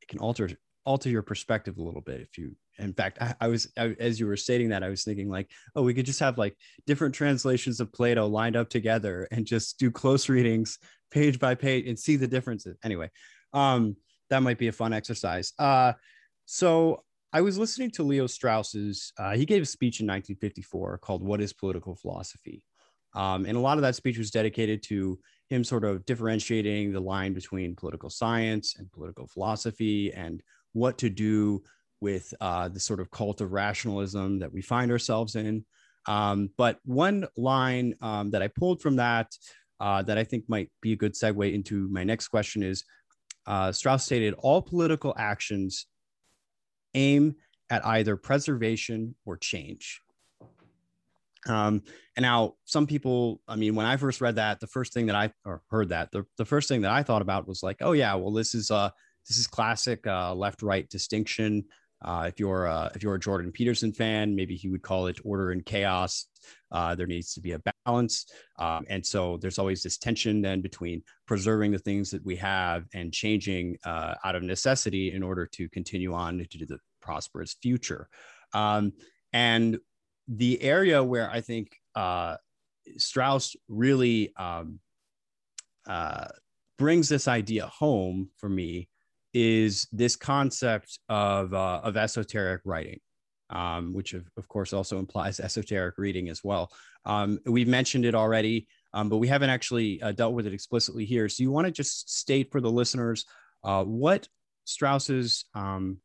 it can alter alter your perspective a little bit if you in fact I, I was I, as you were stating that i was thinking like oh we could just have like different translations of plato lined up together and just do close readings page by page and see the differences anyway um, that might be a fun exercise. Uh, so I was listening to Leo Strauss's, uh, he gave a speech in 1954 called What is Political Philosophy? Um, and a lot of that speech was dedicated to him sort of differentiating the line between political science and political philosophy and what to do with uh, the sort of cult of rationalism that we find ourselves in. Um, but one line um, that I pulled from that uh, that I think might be a good segue into my next question is uh, Strauss stated all political actions aim at either preservation or change. Um, and now some people, I mean, when I first read that, the first thing that I or heard that, the, the first thing that I thought about was like, oh yeah, well, this is uh this is classic uh, left-right distinction. Uh, if you're uh, if you're a Jordan Peterson fan, maybe he would call it order and chaos. Uh, there needs to be a balance, um, and so there's always this tension then between preserving the things that we have and changing uh, out of necessity in order to continue on to the prosperous future. Um, and the area where I think uh, Strauss really um, uh, brings this idea home for me is this concept of uh, of esoteric writing, um, which of, of, course also implies (laughs) esoteric reading as well. Um, we've mentioned it already, um, but we haven't actually uh, dealt with it explicitly here. So you want to just state for the listeners uh, what Strauss's um,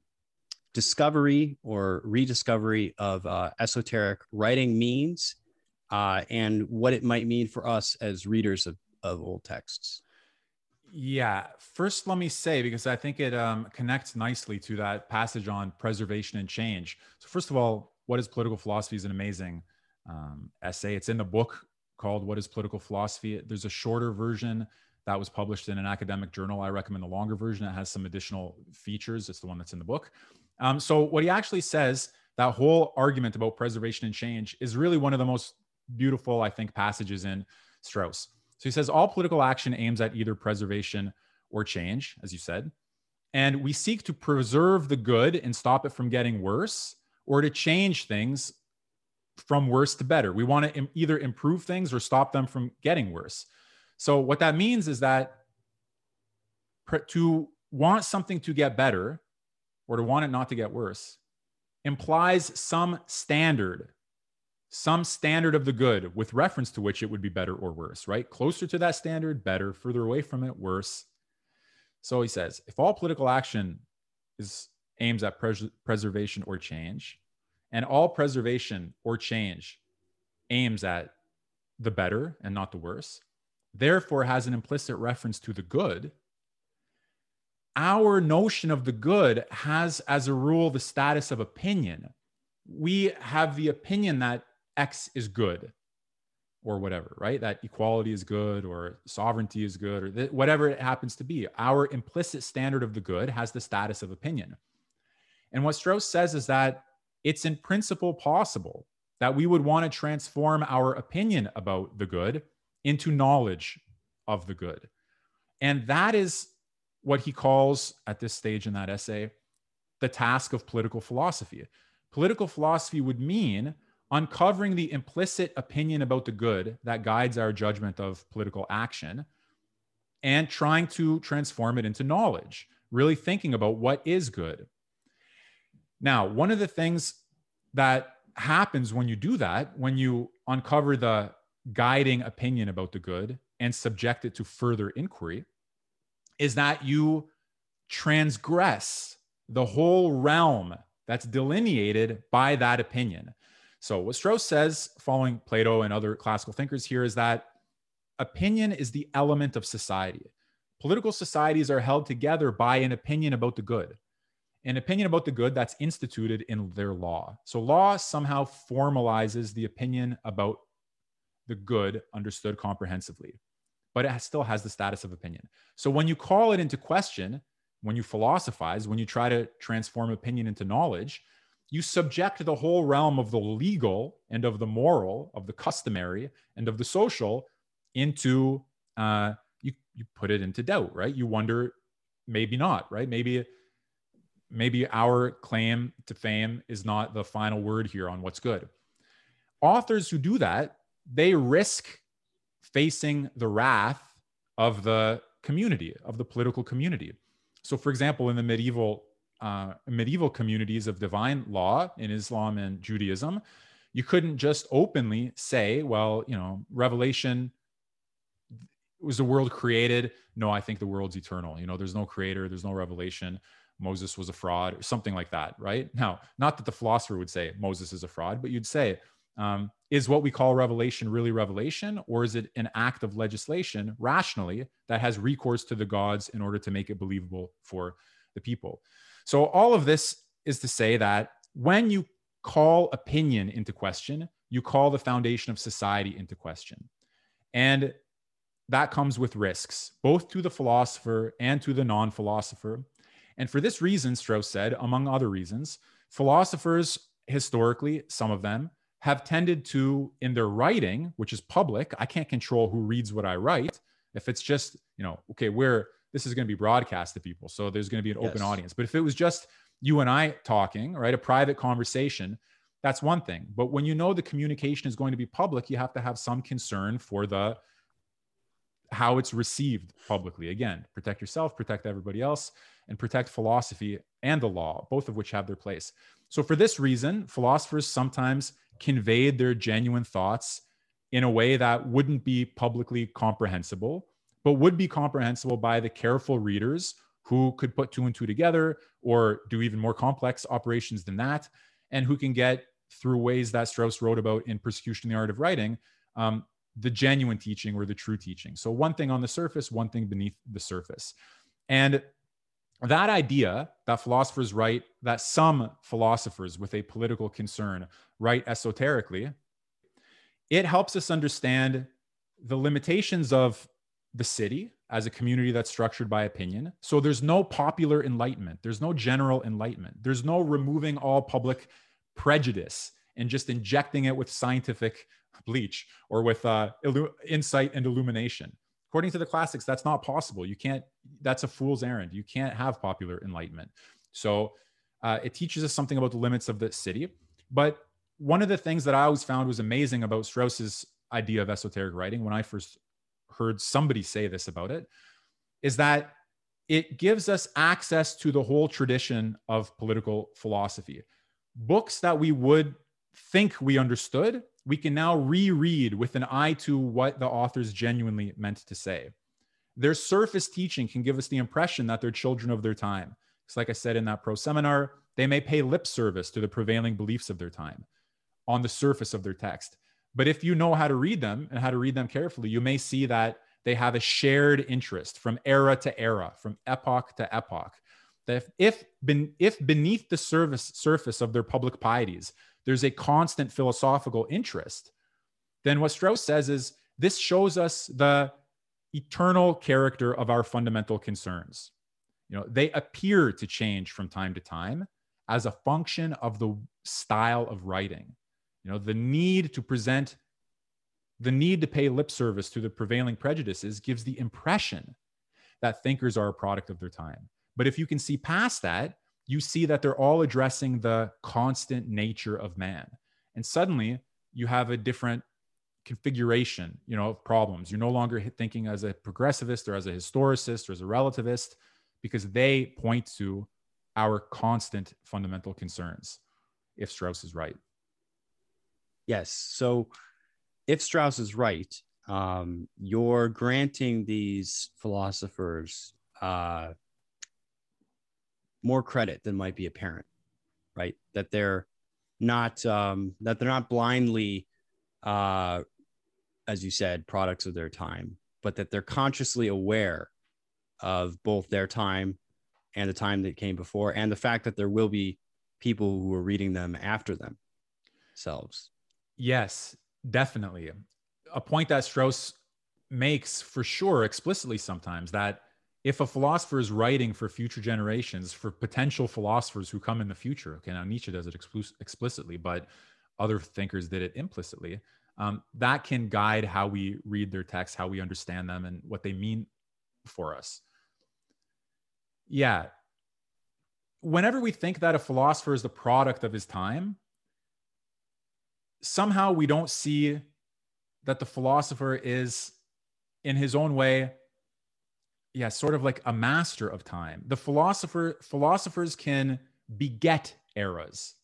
discovery or rediscovery of uh, esoteric writing means, uh, and what it might mean for us as readers of, of old texts. Yeah. First, let me say, because I think it um, connects nicely to that passage on preservation and change. So, first of all, What is Political Philosophy is an amazing um, essay. It's in the book called What is Political Philosophy. There's a shorter version that was published in an academic journal. I recommend the longer version. It has some additional features. It's the one that's in the book. Um, so, what he actually says, that whole argument about preservation and change, is really one of the most beautiful, I think, passages in Strauss. So he says all political action aims at either preservation or change, as you said. And we seek to preserve the good and stop it from getting worse or to change things from worse to better. We want to Im- either improve things or stop them from getting worse. So what that means is that to want something to get better or to want it not to get worse implies some standard some standard of the good with reference to which it would be better or worse, right? Closer to that standard, better, further away from it, worse. So he says if all political action is aims at pres- preservation or change, and all preservation or change aims at the better and not the worse, therefore has an implicit reference to the good, our notion of the good has, as a rule, the status of opinion. We have the opinion that X is good or whatever, right? That equality is good or sovereignty is good or th- whatever it happens to be. Our implicit standard of the good has the status of opinion. And what Strauss says is that it's in principle possible that we would want to transform our opinion about the good into knowledge of the good. And that is what he calls at this stage in that essay the task of political philosophy. Political philosophy would mean uncovering the implicit opinion about the good that guides our judgment of political action and trying to transform it into knowledge, really thinking about what is good. Now, one of the things that happens when you do that, when you uncover the guiding opinion about the good and subject it to further inquiry, is that you transgress the whole realm that's delineated by that opinion. So, what Strauss says, following Plato and other classical thinkers here, is that opinion is the element of society. Political societies are held together by an opinion about the good, an opinion about the good that's instituted in their law. So, law somehow formalizes the opinion about the good understood comprehensively, but it still has the status of opinion. So, when you call it into question, when you philosophize, when you try to transform opinion into knowledge, you subject the whole realm of the legal and of the moral, of the customary and of the social into uh, you you put it into doubt, right? You wonder, maybe not, right? Maybe maybe our claim to fame is not the final word here on what's good. Authors who do that, they risk facing the wrath of the community, of the political community. So, for example, in the medieval uh, medieval communities of divine law in Islam and Judaism, you couldn't just openly say, well, you know, revelation was the world created? No, I think the world's eternal. You know, there's no creator, there's no revelation. Moses was a fraud or something like that, right? Now, not that the philosopher would say Moses is a fraud, but you'd say, um, is what we call revelation really revelation, or is it an act of legislation rationally that has recourse to the gods in order to make it believable for the people? So, all of this is to say that when you call opinion into question, you call the foundation of society into question. And that comes with risks, both to the philosopher and to the non philosopher. And for this reason, Strauss said, among other reasons, philosophers, historically, some of them, have tended to, in their writing, which is public, I can't control who reads what I write. If it's just, you know, okay, we're this is going to be broadcast to people. So there's going to be an open yes. audience. But if it was just you and I talking, right, a private conversation, that's one thing. But when you know the communication is going to be public, you have to have some concern for the how it's received publicly. Again, protect yourself, protect everybody else, and protect philosophy and the law, both of which have their place. So for this reason, philosophers sometimes conveyed their genuine thoughts in a way that wouldn't be publicly comprehensible but would be comprehensible by the careful readers who could put two and two together or do even more complex operations than that, and who can get through ways that Strauss wrote about in Persecution, the Art of Writing, um, the genuine teaching or the true teaching. So, one thing on the surface, one thing beneath the surface. And that idea that philosophers write, that some philosophers with a political concern write esoterically, it helps us understand the limitations of the city as a community that's structured by opinion. So there's no popular enlightenment, there's no general enlightenment, there's no removing all public prejudice and just injecting it with scientific bleach or with uh, illu- insight and illumination. According to the classics, that's not possible. You can't, that's a fool's errand. You can't have popular enlightenment. So uh, it teaches us something about the limits of the city. But one of the things that I always found was amazing about Strauss's idea of esoteric writing when I first heard somebody say this about it is that it gives us access to the whole tradition of political philosophy. Books that we would think we understood, we can now reread with an eye to what the authors genuinely meant to say. Their surface teaching can give us the impression that they're children of their time. It's like I said in that pro seminar, they may pay lip service to the prevailing beliefs of their time on the surface of their text. But if you know how to read them and how to read them carefully, you may see that they have a shared interest from era to era, from epoch to epoch. That if, if, if beneath the service, surface of their public pieties, there's a constant philosophical interest, then what Strauss says is this shows us the eternal character of our fundamental concerns. You know, they appear to change from time to time as a function of the style of writing. You know, the need to present, the need to pay lip service to the prevailing prejudices gives the impression that thinkers are a product of their time. But if you can see past that, you see that they're all addressing the constant nature of man. And suddenly you have a different configuration, you know, of problems. You're no longer thinking as a progressivist or as a historicist or as a relativist because they point to our constant fundamental concerns if Strauss is right. Yes. So if Strauss is right, um, you're granting these philosophers uh, more credit than might be apparent, right? That they're not um, that they're not blindly, uh, as you said, products of their time, but that they're consciously aware of both their time and the time that came before, and the fact that there will be people who are reading them after themselves. Yes, definitely. A point that Strauss makes for sure explicitly sometimes that if a philosopher is writing for future generations, for potential philosophers who come in the future, okay, now Nietzsche does it explicitly, but other thinkers did it implicitly, um, that can guide how we read their texts, how we understand them, and what they mean for us. Yeah. Whenever we think that a philosopher is the product of his time, somehow we don't see that the philosopher is in his own way yeah sort of like a master of time. The philosopher philosophers can beget eras.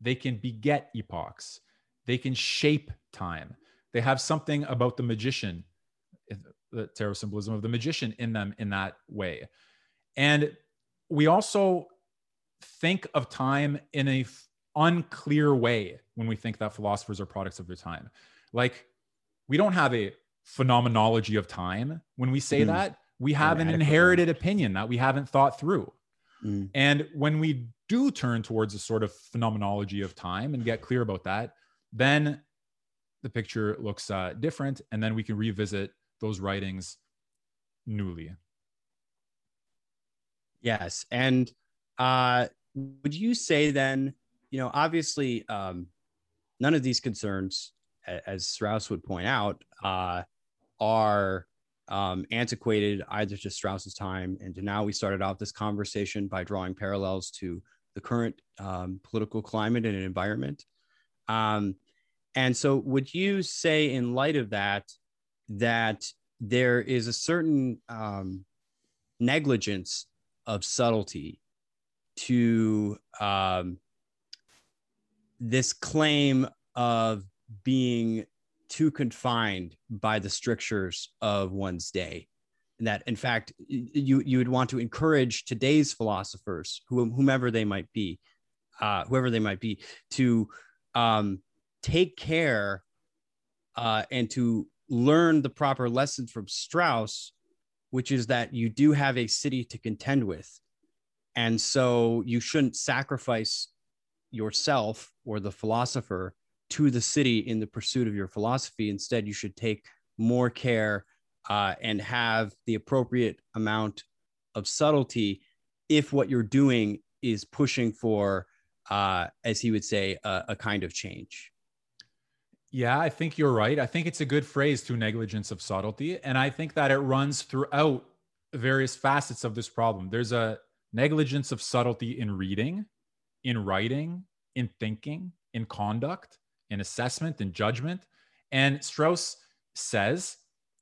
They can beget epochs. They can shape time. They have something about the magician the tarot symbolism of the magician in them in that way. And we also think of time in a unclear way when we think that philosophers are products of their time. Like we don't have a phenomenology of time. When we say mm. that, we have an inherited opinion that we haven't thought through. Mm. And when we do turn towards a sort of phenomenology of time and get clear about that, then the picture looks uh, different. And then we can revisit those writings newly. Yes. And uh, would you say then you know, obviously, um, none of these concerns, as Strauss would point out, uh, are um, antiquated either to Strauss's time and to now. We started off this conversation by drawing parallels to the current um, political climate and environment. Um, and so, would you say, in light of that, that there is a certain um, negligence of subtlety to um, this claim of being too confined by the strictures of one's day and that in fact you you would want to encourage today's philosophers whomever they might be uh, whoever they might be to um, take care uh, and to learn the proper lesson from Strauss, which is that you do have a city to contend with. And so you shouldn't sacrifice yourself or the philosopher to the city in the pursuit of your philosophy. Instead, you should take more care uh, and have the appropriate amount of subtlety if what you're doing is pushing for, uh, as he would say, a, a kind of change. Yeah, I think you're right. I think it's a good phrase to negligence of subtlety. And I think that it runs throughout various facets of this problem. There's a negligence of subtlety in reading, in writing, in thinking, in conduct, in assessment, in judgment. And Strauss says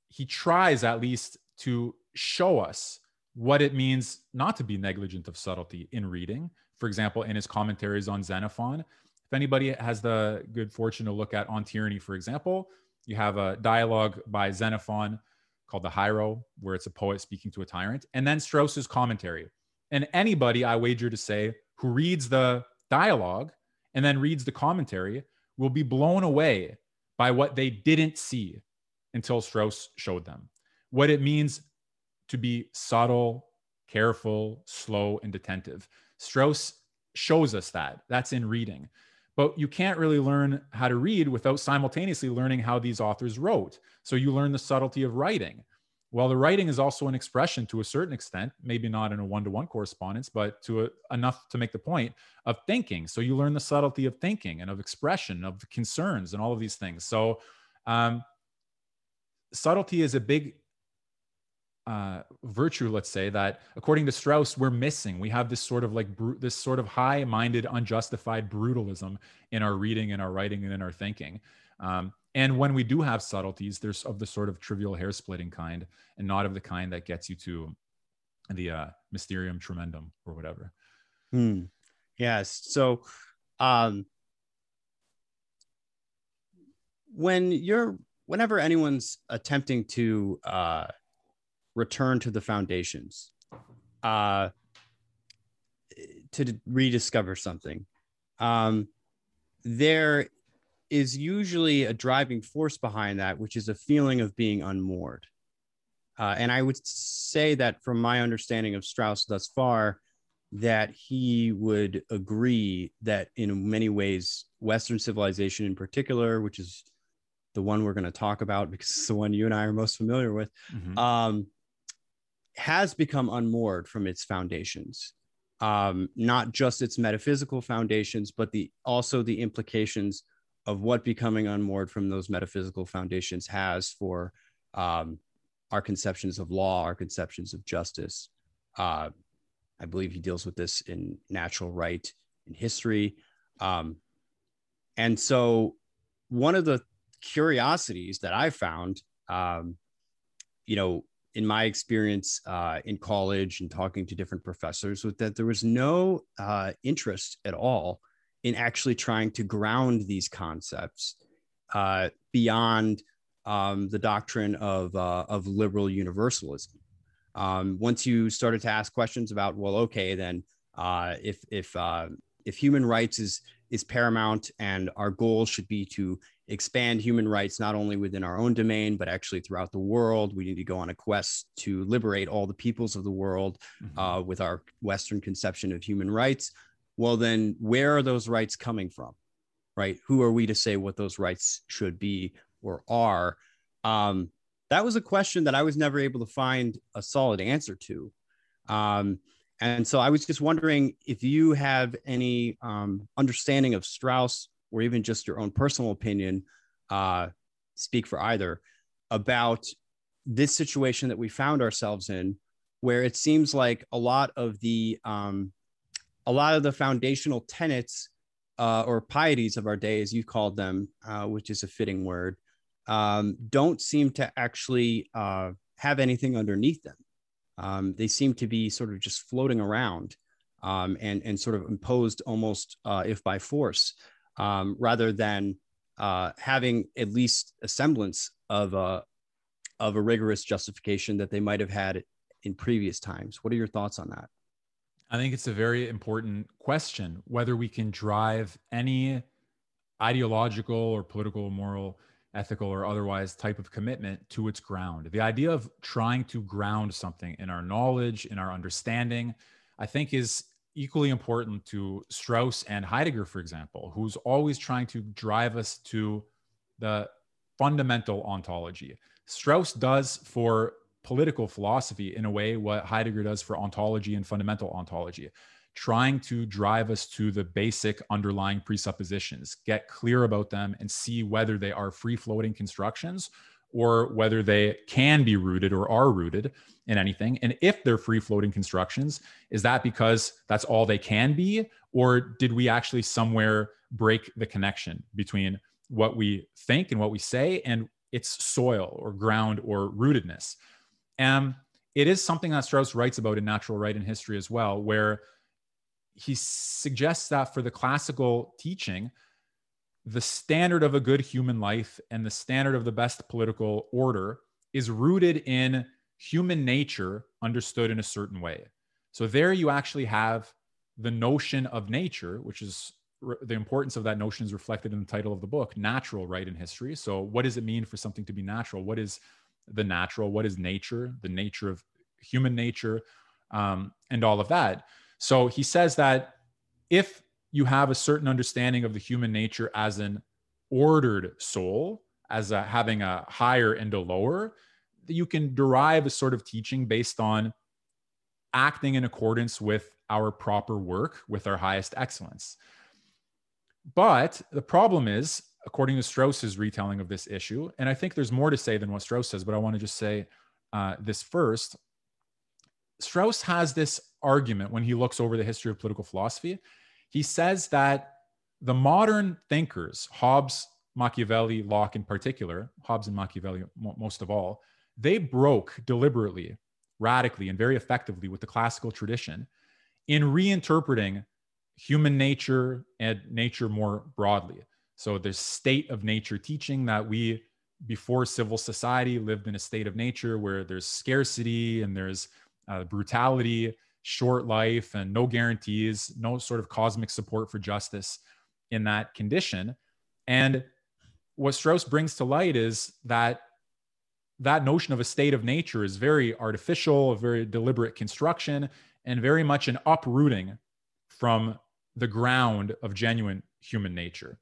he tries at least to show us what it means not to be negligent of subtlety in reading. For example, in his commentaries on Xenophon, if anybody has the good fortune to look at On Tyranny, for example, you have a dialogue by Xenophon called the Hiero, where it's a poet speaking to a tyrant, and then Strauss's commentary. And anybody, I wager to say, who reads the dialogue and then reads the commentary will be blown away by what they didn't see until Strauss showed them. What it means to be subtle, careful, slow, and attentive. Strauss shows us that. That's in reading. But you can't really learn how to read without simultaneously learning how these authors wrote. So you learn the subtlety of writing. Well, the writing is also an expression to a certain extent, maybe not in a one to one correspondence, but to a, enough to make the point of thinking. So you learn the subtlety of thinking and of expression, of concerns, and all of these things. So um, subtlety is a big uh, virtue, let's say, that according to Strauss, we're missing. We have this sort of like this sort of high-minded, unjustified brutalism in our reading, in our writing, and in our thinking. Um, and when we do have subtleties, there's of the sort of trivial hair splitting kind, and not of the kind that gets you to the uh, mysterium tremendum or whatever. Hmm. Yes. So, um, when you're whenever anyone's attempting to uh, return to the foundations uh, to rediscover something. Um, there is usually a driving force behind that, which is a feeling of being unmoored. Uh, and I would say that from my understanding of Strauss thus far, that he would agree that in many ways, Western civilization in particular, which is the one we're going to talk about because it's the one you and I are most familiar with, mm-hmm. um, has become unmoored from its foundations um, not just its metaphysical foundations but the also the implications of what becoming unmoored from those metaphysical foundations has for um, our conceptions of law our conceptions of justice. Uh, i believe he deals with this in natural right in history. Um, and so one of the curiosities that i found um, you know in my experience uh, in college and talking to different professors was that there was no uh, interest at all in actually trying to ground these concepts uh, beyond um, the doctrine of, uh, of liberal universalism. Um, once you started to ask questions about, well, okay, then uh, if if uh, if human rights is is paramount and our goal should be to expand human rights not only within our own domain but actually throughout the world we need to go on a quest to liberate all the peoples of the world mm-hmm. uh, with our western conception of human rights well then where are those rights coming from right? Who are we to say what those rights should be or are? Um, that was a question that i was never able to find a solid answer to. Um, and so i was just wondering if you have any um, understanding of strauss or even just your own personal opinion, uh, speak for either about this situation that we found ourselves in, where it seems like a lot of the um, a lot of the foundational tenets uh, or pieties of our day, as you called them, uh, which is a fitting word, um, don't seem to actually uh, have anything underneath them. Um, they seem to be sort of just floating around um, and and sort of imposed almost, uh, if by force, um, rather than uh, having at least a semblance of a of a rigorous justification that they might have had in previous times. What are your thoughts on that? I think it's a very important question whether we can drive any ideological or political moral ethical or otherwise type of commitment to its ground. The idea of trying to ground something in our knowledge, in our understanding, I think is equally important to Strauss and Heidegger, for example, who's always trying to drive us to the fundamental ontology. Strauss does for political philosophy in a way what Heidegger does for ontology and fundamental ontology trying to drive us to the basic underlying presuppositions, get clear about them, and see whether they are free floating constructions or whether they can be rooted or are rooted in anything. And if they're free floating constructions, is that because that's all they can be? Or did we actually somewhere break the connection between what we think and what we say and its soil or ground or rootedness? And it is something that Strauss writes about in Natural Right and History as well, where he suggests that for the classical teaching, the standard of a good human life and the standard of the best political order is rooted in human nature understood in a certain way. So there you actually have the notion of nature, which is the importance of that notion is reflected in the title of the book, Natural Right and History. So, what does it mean for something to be natural? What is the natural? What is nature? The nature of human nature, um, and all of that. So he says that if you have a certain understanding of the human nature as an ordered soul, as a, having a higher and a lower, you can derive a sort of teaching based on acting in accordance with our proper work, with our highest excellence. But the problem is, according to Strauss's retelling of this issue, and I think there's more to say than what Strauss says, but I want to just say uh, this first. Strauss has this argument when he looks over the history of political philosophy. He says that the modern thinkers, Hobbes, Machiavelli, Locke in particular, Hobbes and Machiavelli most of all, they broke deliberately, radically, and very effectively with the classical tradition in reinterpreting human nature and nature more broadly. So there's state of nature teaching that we before civil society lived in a state of nature where there's scarcity and there's uh, brutality short life and no guarantees, no sort of cosmic support for justice in that condition. And what Strauss brings to light is that that notion of a state of nature is very artificial, a very deliberate construction, and very much an uprooting from the ground of genuine human nature.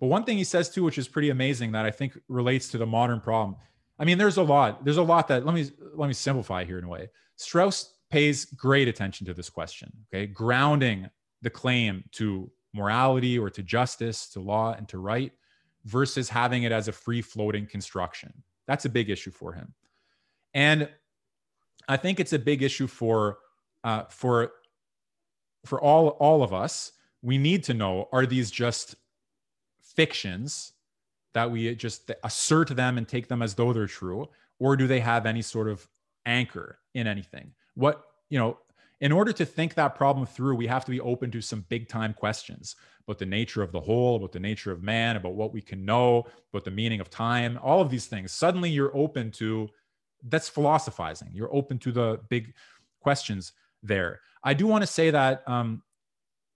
But one thing he says too, which is pretty amazing, that I think relates to the modern problem. I mean, there's a lot. There's a lot that let me let me simplify here in a way. Strauss pays great attention to this question, okay? Grounding the claim to morality or to justice, to law and to right versus having it as a free floating construction. That's a big issue for him. And I think it's a big issue for uh, for for all all of us. We need to know: Are these just fictions that we just assert them and take them as though they're true, or do they have any sort of anchor in anything? what you know in order to think that problem through we have to be open to some big time questions about the nature of the whole about the nature of man about what we can know about the meaning of time all of these things. Suddenly you're open to that's philosophizing. You're open to the big questions there. I do want to say that um,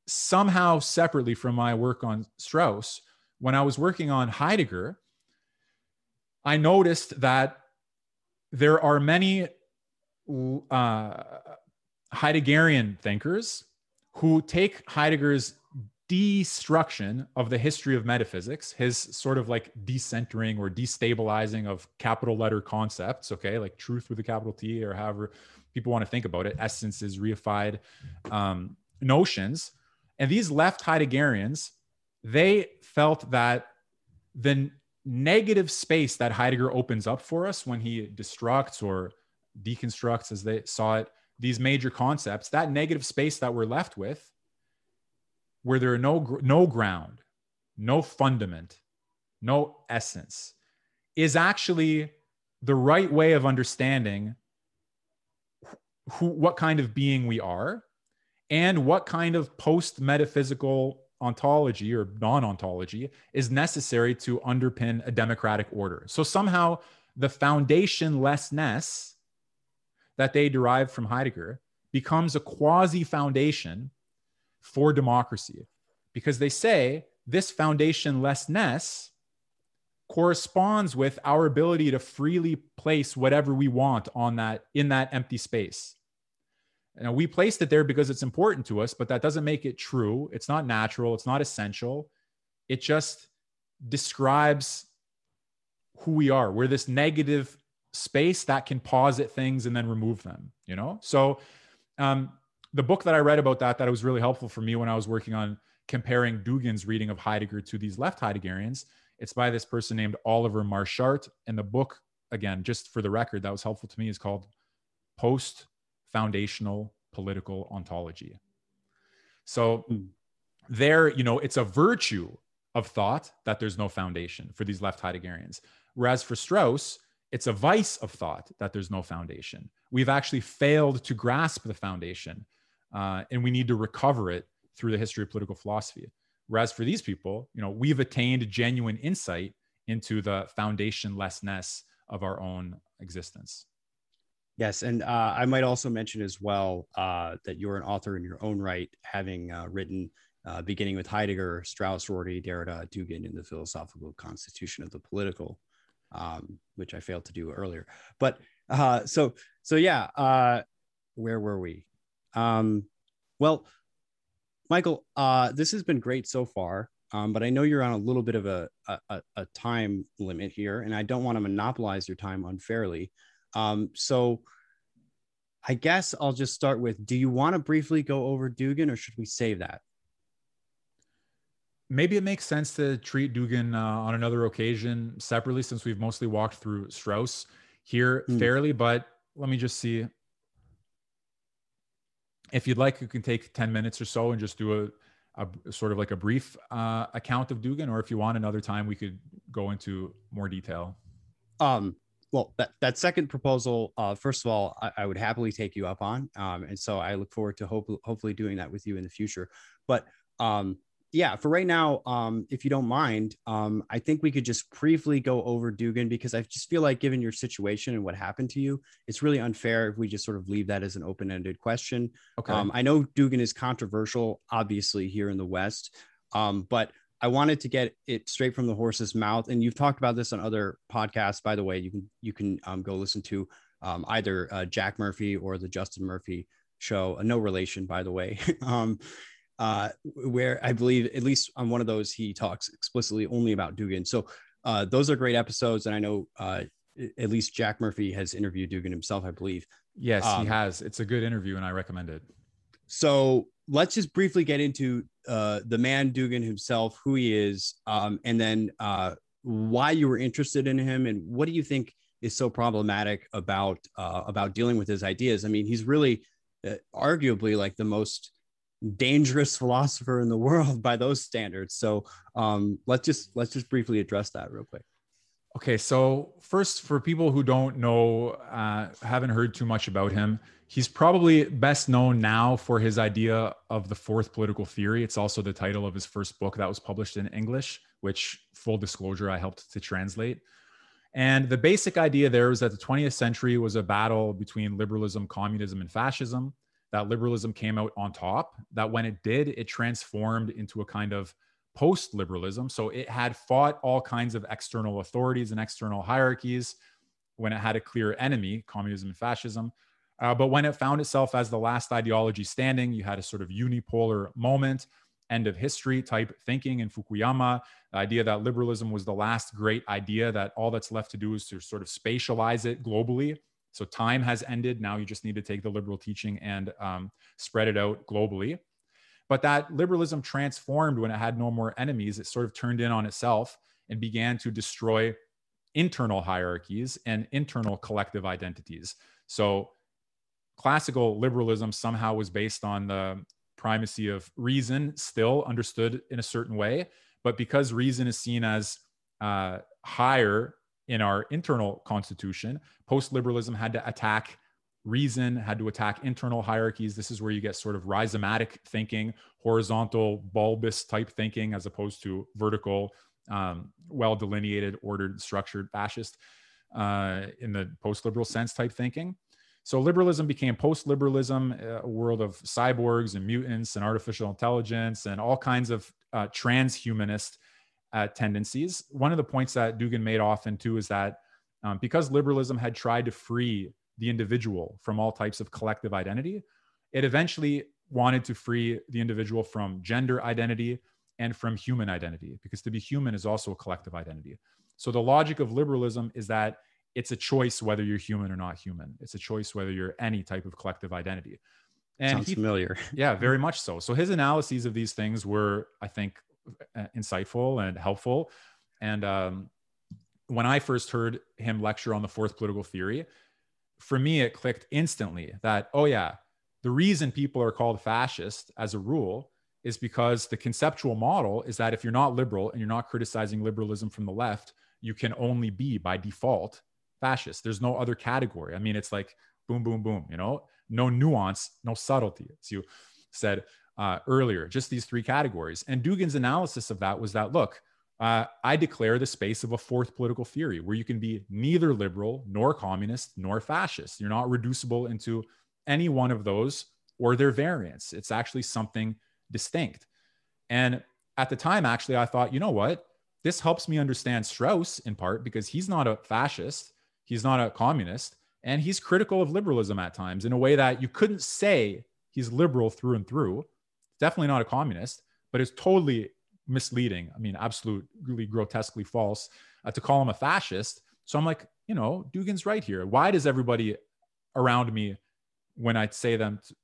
somehow separately from my work on strauss when i was working on heidegger i noticed that there are many uh, Heideggerian thinkers who take Heidegger's destruction of the history of metaphysics, his sort of like decentering or destabilizing of capital letter concepts, okay, like truth with a capital T or however people want to think about it, essences, reified um, notions. And these left Heideggerians, they felt that the negative space that Heidegger opens up for us when he destructs or deconstructs as they saw it these major concepts that negative space that we're left with where there are no no ground no fundament no essence is actually the right way of understanding who what kind of being we are and what kind of post metaphysical ontology or non ontology is necessary to underpin a democratic order so somehow the foundationlessness that they derived from Heidegger becomes a quasi foundation for democracy because they say this foundationlessness corresponds with our ability to freely place whatever we want on that in that empty space. Now we placed it there because it's important to us, but that doesn't make it true. It's not natural, it's not essential. It just describes who we are. We're this negative space that can posit things and then remove them, you know? So um, the book that I read about that, that was really helpful for me when I was working on comparing Dugin's reading of Heidegger to these left Heideggerians. It's by this person named Oliver Marchart. And the book, again, just for the record, that was helpful to me, is called Post Foundational Political Ontology. So mm. there, you know, it's a virtue of thought that there's no foundation for these left Heideggerians. Whereas for Strauss, it's a vice of thought that there's no foundation. We've actually failed to grasp the foundation, uh, and we need to recover it through the history of political philosophy. Whereas for these people, you know, we've attained genuine insight into the foundationlessness of our own existence. Yes, and uh, I might also mention as well uh, that you're an author in your own right, having uh, written uh, beginning with Heidegger, Strauss, Rorty, Derrida, Dugin in the philosophical constitution of the political, um, which I failed to do earlier. But uh, so so yeah, uh, where were we? Um, well, Michael, this has been great so far. Um, but I know you're on a little bit of a, a, a time limit here, and I don't want to monopolize your time unfairly. Um, so I guess I'll just start with do you want to briefly go over Dugin or should we save that? Maybe it makes sense to treat Dugin uh, on another occasion separately since we've mostly walked through Strauss here hmm. fairly, but let me just see if you'd like, you can take 10 minutes or so and just do a, a sort of like a brief uh, account of Dugin, or if you want another time, we could go into more detail. Um, well, that, that second proposal, uh, first of all, I, I, would happily take you up on. Um, and so I look forward to hope, hopefully doing that with you in the future. But um, yeah, for right now, um, if you don't mind, um, I think we could just briefly go over Dugin because I just feel like, given your situation and what happened to you, it's really unfair if we just sort of leave that as an open ended question. Okay. Um, I know Dugin is controversial, obviously, here in the West, um, but I wanted to get it straight from the horse's mouth. And you've talked about this on other podcasts, by the way. You can you can um, go listen to um, either uh, Jack Murphy or the Justin Murphy show. Uh, no relation, by the way. (laughs) um, uh, where I believe at least on one of those he talks explicitly only about Dugin. So uh, those are great episodes, and I know uh, at least Jack Murphy has interviewed Dugin himself, I believe. Yes, um, he has. It's a good interview, and I recommend it. So let's just briefly get into uh, the man Dugin himself, who he is, um, and then uh, why you were interested in him, and what do you think is so problematic about uh, about dealing with his ideas. I mean, he's really uh, arguably like the most dangerous (laughs) philosopher in the world by those standards. So um, let's just let's just briefly address that real quick. Okay, so first, for people who don't know, uh, haven't heard too much about him, he's probably best known now for his idea of the fourth political theory. It's also the title of his first book that was published in English, which, full disclosure, I helped to translate. And the basic idea there is that the 20th century was a battle between liberalism, communism, and fascism that liberalism came out on top, that when it did, it transformed into a kind of post liberalism. So it had fought all kinds of external authorities and external hierarchies when it had a clear enemy, communism and fascism. Uh, but when it found itself as the last ideology standing, you had a sort of unipolar moment, end of history type thinking in Fukuyama, the idea that liberalism was the last great idea, that all that's left to do is to sort of spatialize it globally so time has ended. Now you just need to take the liberal teaching and um, spread it out globally. But that liberalism transformed when it had no more enemies. It sort of turned in on itself and began to destroy internal hierarchies and internal collective identities. So classical liberalism somehow was based on the primacy of reason, still understood in a certain way. But because reason is seen as uh, higher in our internal constitution, post liberalism had to attack reason, had to attack internal hierarchies. This is where you get sort of rhizomatic thinking, horizontal, bulbous type thinking, as opposed to vertical, um, well delineated, ordered, structured fascist uh, in the post liberal sense type thinking. So liberalism became post liberalism, a world of cyborgs and mutants and artificial intelligence and all kinds of uh, transhumanist uh, tendencies. One of the points that Dugin made often too is that um, because liberalism had tried to free the individual from all types of collective identity, it eventually wanted to free the individual from gender identity and from human identity, because to be human is also a collective identity. So the logic of liberalism is that it's a choice whether you're human or not human. It's a choice whether you're any type of collective identity. And Sounds he, familiar. (laughs) yeah, very much so. So his analyses of these things were, I think, uh, insightful and helpful. And um, when I first heard him lecture on the fourth political theory, for me, it clicked instantly that, oh, yeah, the reason people are called fascist as a rule is because the conceptual model is that if you're not liberal and you're not criticizing liberalism from the left, you can only be by default fascist. There's no other category. I mean, it's like boom, boom, boom, you know, no nuance, no subtlety, as you said uh, earlier, just these three categories. And Dugin's analysis of that was that look, uh, I declare the space of a fourth political theory where you can be neither liberal nor communist nor fascist. You're not reducible into any one of those or their variants. It's actually something distinct. And at the time, actually, I thought, you know what? This helps me understand Strauss in part because he's not a fascist, he's not a communist, and he's critical of liberalism at times in a way that you couldn't say he's liberal through and through. Definitely not a communist, but it's totally misleading. I mean, absolutely grotesquely false uh, to call him a fascist. So I'm like, you know, Dugin's right here. Why does everybody around me, when I say them t-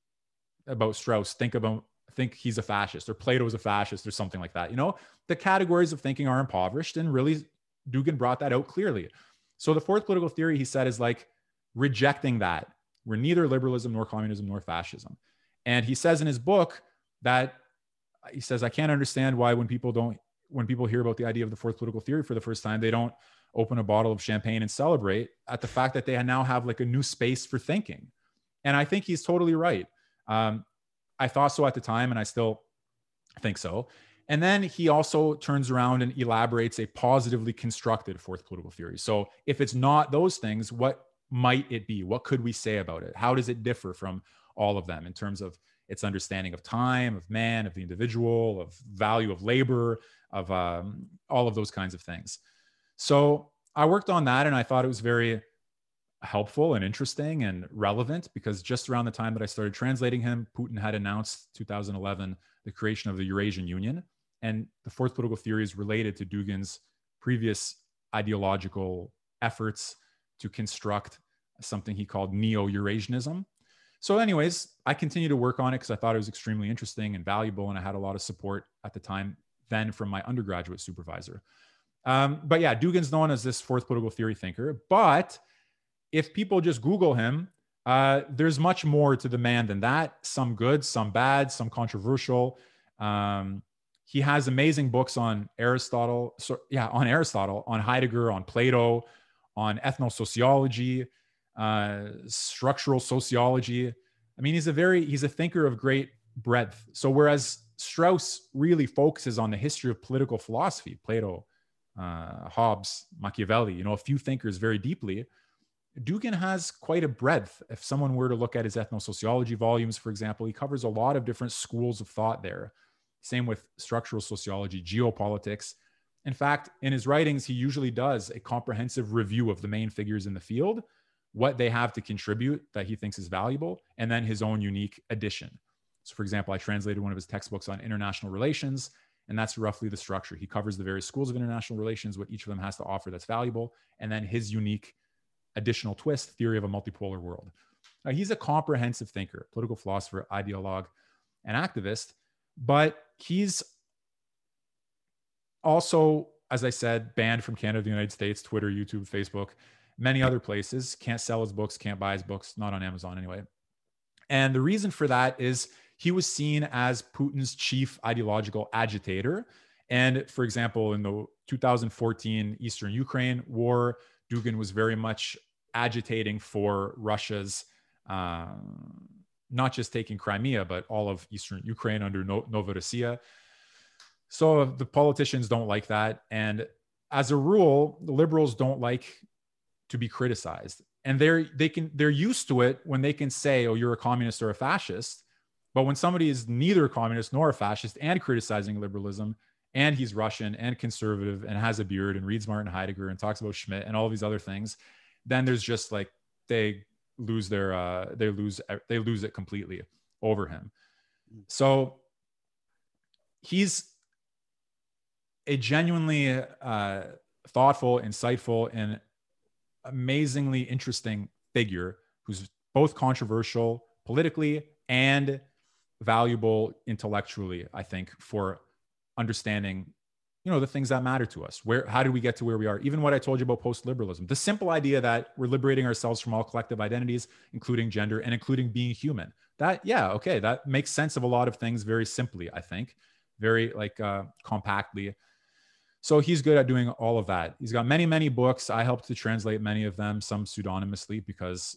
about Strauss, think about think he's a fascist or Plato's a fascist or something like that? You know, the categories of thinking are impoverished, and really, Dugin brought that out clearly. So the fourth political theory he said is like rejecting that. We're neither liberalism nor communism nor fascism. And he says in his book that he says, I can't understand why when people don't, when people hear about the idea of the fourth political theory for the first time, they don't open a bottle of champagne and celebrate at the fact that they now have like a new space for thinking. And I think he's totally right. Um, I thought so at the time, and I still think so. And then he also turns around and elaborates a positively constructed fourth political theory. So if it's not those things, what might it be? What could we say about it? How does it differ from all of them in terms of its understanding of time, of man, of the individual, of value of labor, of um, all of those kinds of things? So I worked on that and I thought it was very helpful and interesting and relevant because just around the time that I started translating him, Putin had announced 2011 the creation of the Eurasian Union. And the fourth political theory is related to Dugin's previous ideological efforts to construct something he called neo Eurasianism. So, anyways, I continued to work on it because I thought it was extremely interesting and valuable, and I had a lot of support at the time then from my undergraduate supervisor. Um, but yeah, Dugin's known as this fourth political theory thinker. But if people just Google him, uh, there's much more to the man than that. Some good, some bad, some controversial. Um, he has amazing books on Aristotle. So yeah, on Aristotle, on Heidegger, on Plato, on ethnosociology, uh, structural sociology. I mean, he's a very he's a thinker of great breadth. So whereas Strauss really focuses on the history of political philosophy, Plato, uh, Hobbes, Machiavelli, you know, a few thinkers very deeply. Dugin has quite a breadth. If someone were to look at his ethnosociology volumes, for example, he covers a lot of different schools of thought there. Same with structural sociology, geopolitics, in fact, in his writings, he usually does a comprehensive review of the main figures in the field, what they have to contribute that he thinks is valuable, and then his own unique addition. So, for example, I translated one of his textbooks on international relations, and that's roughly the structure. He covers the various schools of international relations, what each of them has to offer that's valuable, and then his unique additional twist theory of a multipolar world. Now, he's a comprehensive thinker, political philosopher, ideologue, and activist, but he's also, as I said, banned from Canada, the United States, Twitter, YouTube, Facebook, many other places. Can't sell his books, can't buy his books, not on Amazon anyway. And the reason for that is he was seen as Putin's chief ideological agitator. And for example, in the 2014 Eastern Ukraine war, Dugin was very much agitating for Russia's uh, not just taking Crimea, but all of Eastern Ukraine under no- Novorossiya. So the politicians don't like that. And as a rule, the liberals don't like to be criticized. And they're they can they're used to it when they can say, oh, you're a communist or a fascist. But when somebody is neither a communist nor a fascist and criticizing liberalism and he's Russian and conservative and has a beard and reads Martin Heidegger and talks about Schmitt and all these other things, then there's just like they lose their uh, they lose they lose it completely over him. So he's a genuinely uh, thoughtful, insightful, and amazingly interesting figure who's both controversial politically and valuable intellectually. I think for understanding you know the things that matter to us. Where how did we get to where we are? Even what i told you about post-liberalism. The simple idea that we're liberating ourselves from all collective identities including gender and including being human. That yeah okay that makes sense of a lot of things very simply i think. Very like uh, compactly. So he's good at doing all of that. He's got many many books. I helped to translate many of them some pseudonymously because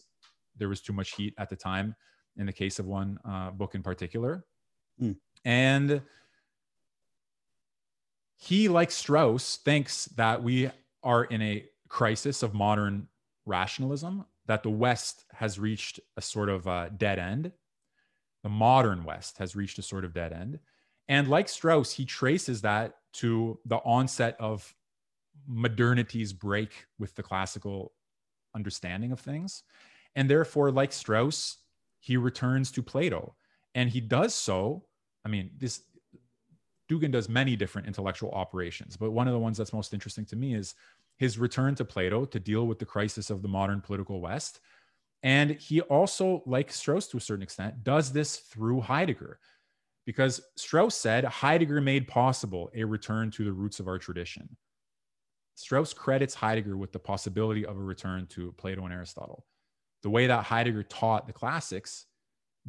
there was too much heat at the time in the case of one uh, book in particular. Mm. and he, like Strauss, thinks that we are in a crisis of modern rationalism, that the West has reached a sort of uh, dead end. The modern West has reached a sort of dead end. And like Strauss, he traces that to the onset of modernity's break with the classical understanding of things. And therefore, like Strauss, he returns to Plato. And he does so. I mean, this Dugin does many different intellectual operations, but one of the ones that's most interesting to me is his return to Plato to deal with the crisis of the modern political West. And he also, like Strauss to a certain extent, does this through Heidegger. Because Strauss said Heidegger made possible a return to the roots of our tradition. Strauss credits Heidegger with the possibility of a return to Plato and Aristotle. The way that Heidegger taught the classics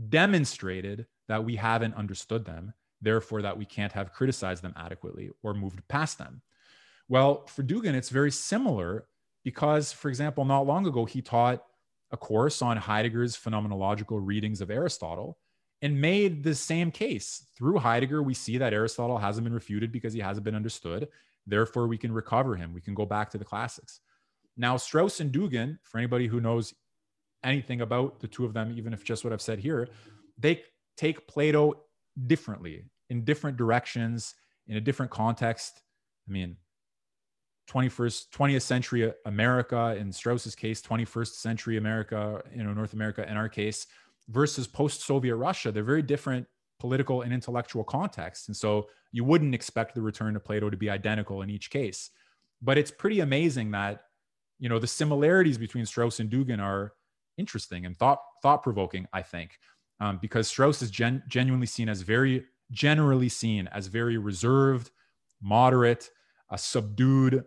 demonstrated that we haven't understood them therefore that we can't have criticized them adequately or moved past them. Well, for Dugin, it's very similar because, for example, not long ago, he taught a course on Heidegger's phenomenological readings of Aristotle and made the same case. Through Heidegger, we see that Aristotle hasn't been refuted because he hasn't been understood. Therefore, we can recover him. We can go back to the classics. Now, Strauss and Dugin, for anybody who knows anything about the two of them, even if just what I've said here, they take Plato differently in different directions in a different context. I mean, 21st, 20th century America, in Strauss's case, 21st century America, you know, North America in our case, versus post-Soviet Russia. They're very different political and intellectual contexts. And so you wouldn't expect the return to Plato to be identical in each case. But it's pretty amazing that, you know, the similarities between Strauss and Dugin are interesting and thought thought provoking, I think um, because Strauss is gen- genuinely seen as very, generally seen as very reserved, moderate, uh, subdued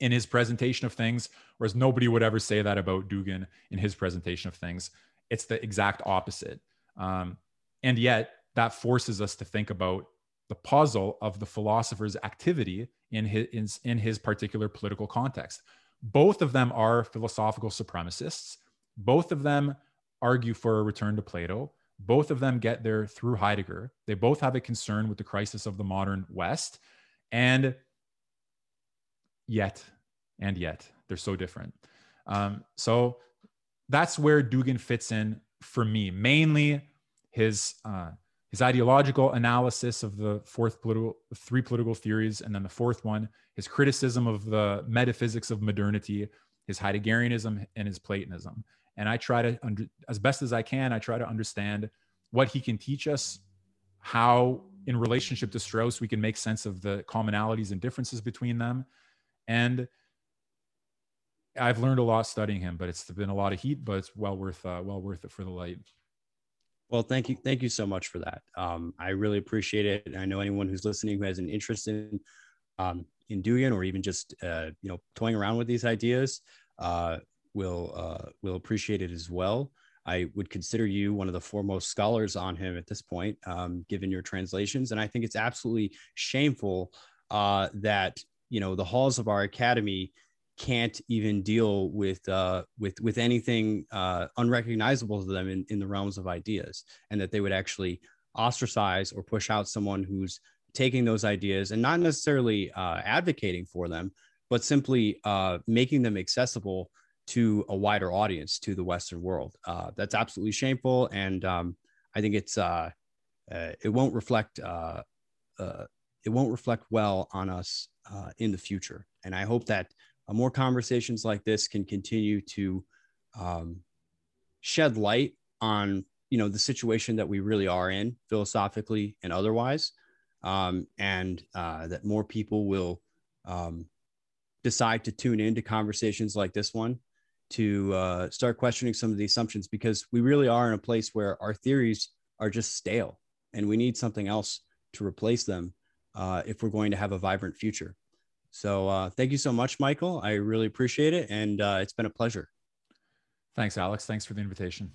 in his presentation of things, whereas nobody would ever say that about Dugin in his presentation of things. It's the exact opposite. Um, and yet, that forces us to think about the puzzle of the philosopher's activity in his, in, in his particular political context. Both of them are philosophical supremacists. Both of them argue for a return to Plato. Both of them get there through Heidegger. They both have a concern with the crisis of the modern West. And yet, and yet, they're so different. Um, so that's where Dugin fits in for me. Mainly his uh, his ideological analysis of the fourth political three political theories, and then the fourth one, his criticism of the metaphysics of modernity, his Heideggerianism, and his Platonism and I try to under, as best as I can, I try to understand what he can teach us, how in relationship to Strauss we can make sense of the commonalities and differences between them, and I've learned a lot studying him. But it's been a lot of heat, but it's well worth uh, well worth it for the light. Well, thank you, thank you so much for that. Um, I really appreciate it. And I know anyone who's listening who has an interest in um, in Dugin or even just uh, you know toying around with these ideas, uh, will uh, will appreciate it as well. I would consider you one of the foremost scholars on him at this point, um, given your translations, and I think it's absolutely shameful uh, that you know the halls of our academy can't even deal with uh, with with anything uh, unrecognizable to them in, in the realms of ideas, and that they would actually ostracize or push out someone who's taking those ideas and not necessarily uh, advocating for them, but simply uh, making them accessible to a wider audience to the Western world. Uh, that's absolutely shameful, and um, I think it's uh, uh, it won't reflect uh, uh, it won't reflect well on us uh, in the future. And I hope that more conversations like this can continue to um, shed light on you know the situation that we really are in philosophically and otherwise um, and that more people will um, decide to tune into conversations like this one to uh, start questioning some of the assumptions because we really are in a place where our theories are just stale and we need something else to replace them uh, if we're going to have a vibrant future. So uh, thank you so much, Michael. I really appreciate it. And uh, it's been a pleasure. Thanks, Alex. Thanks for the invitation.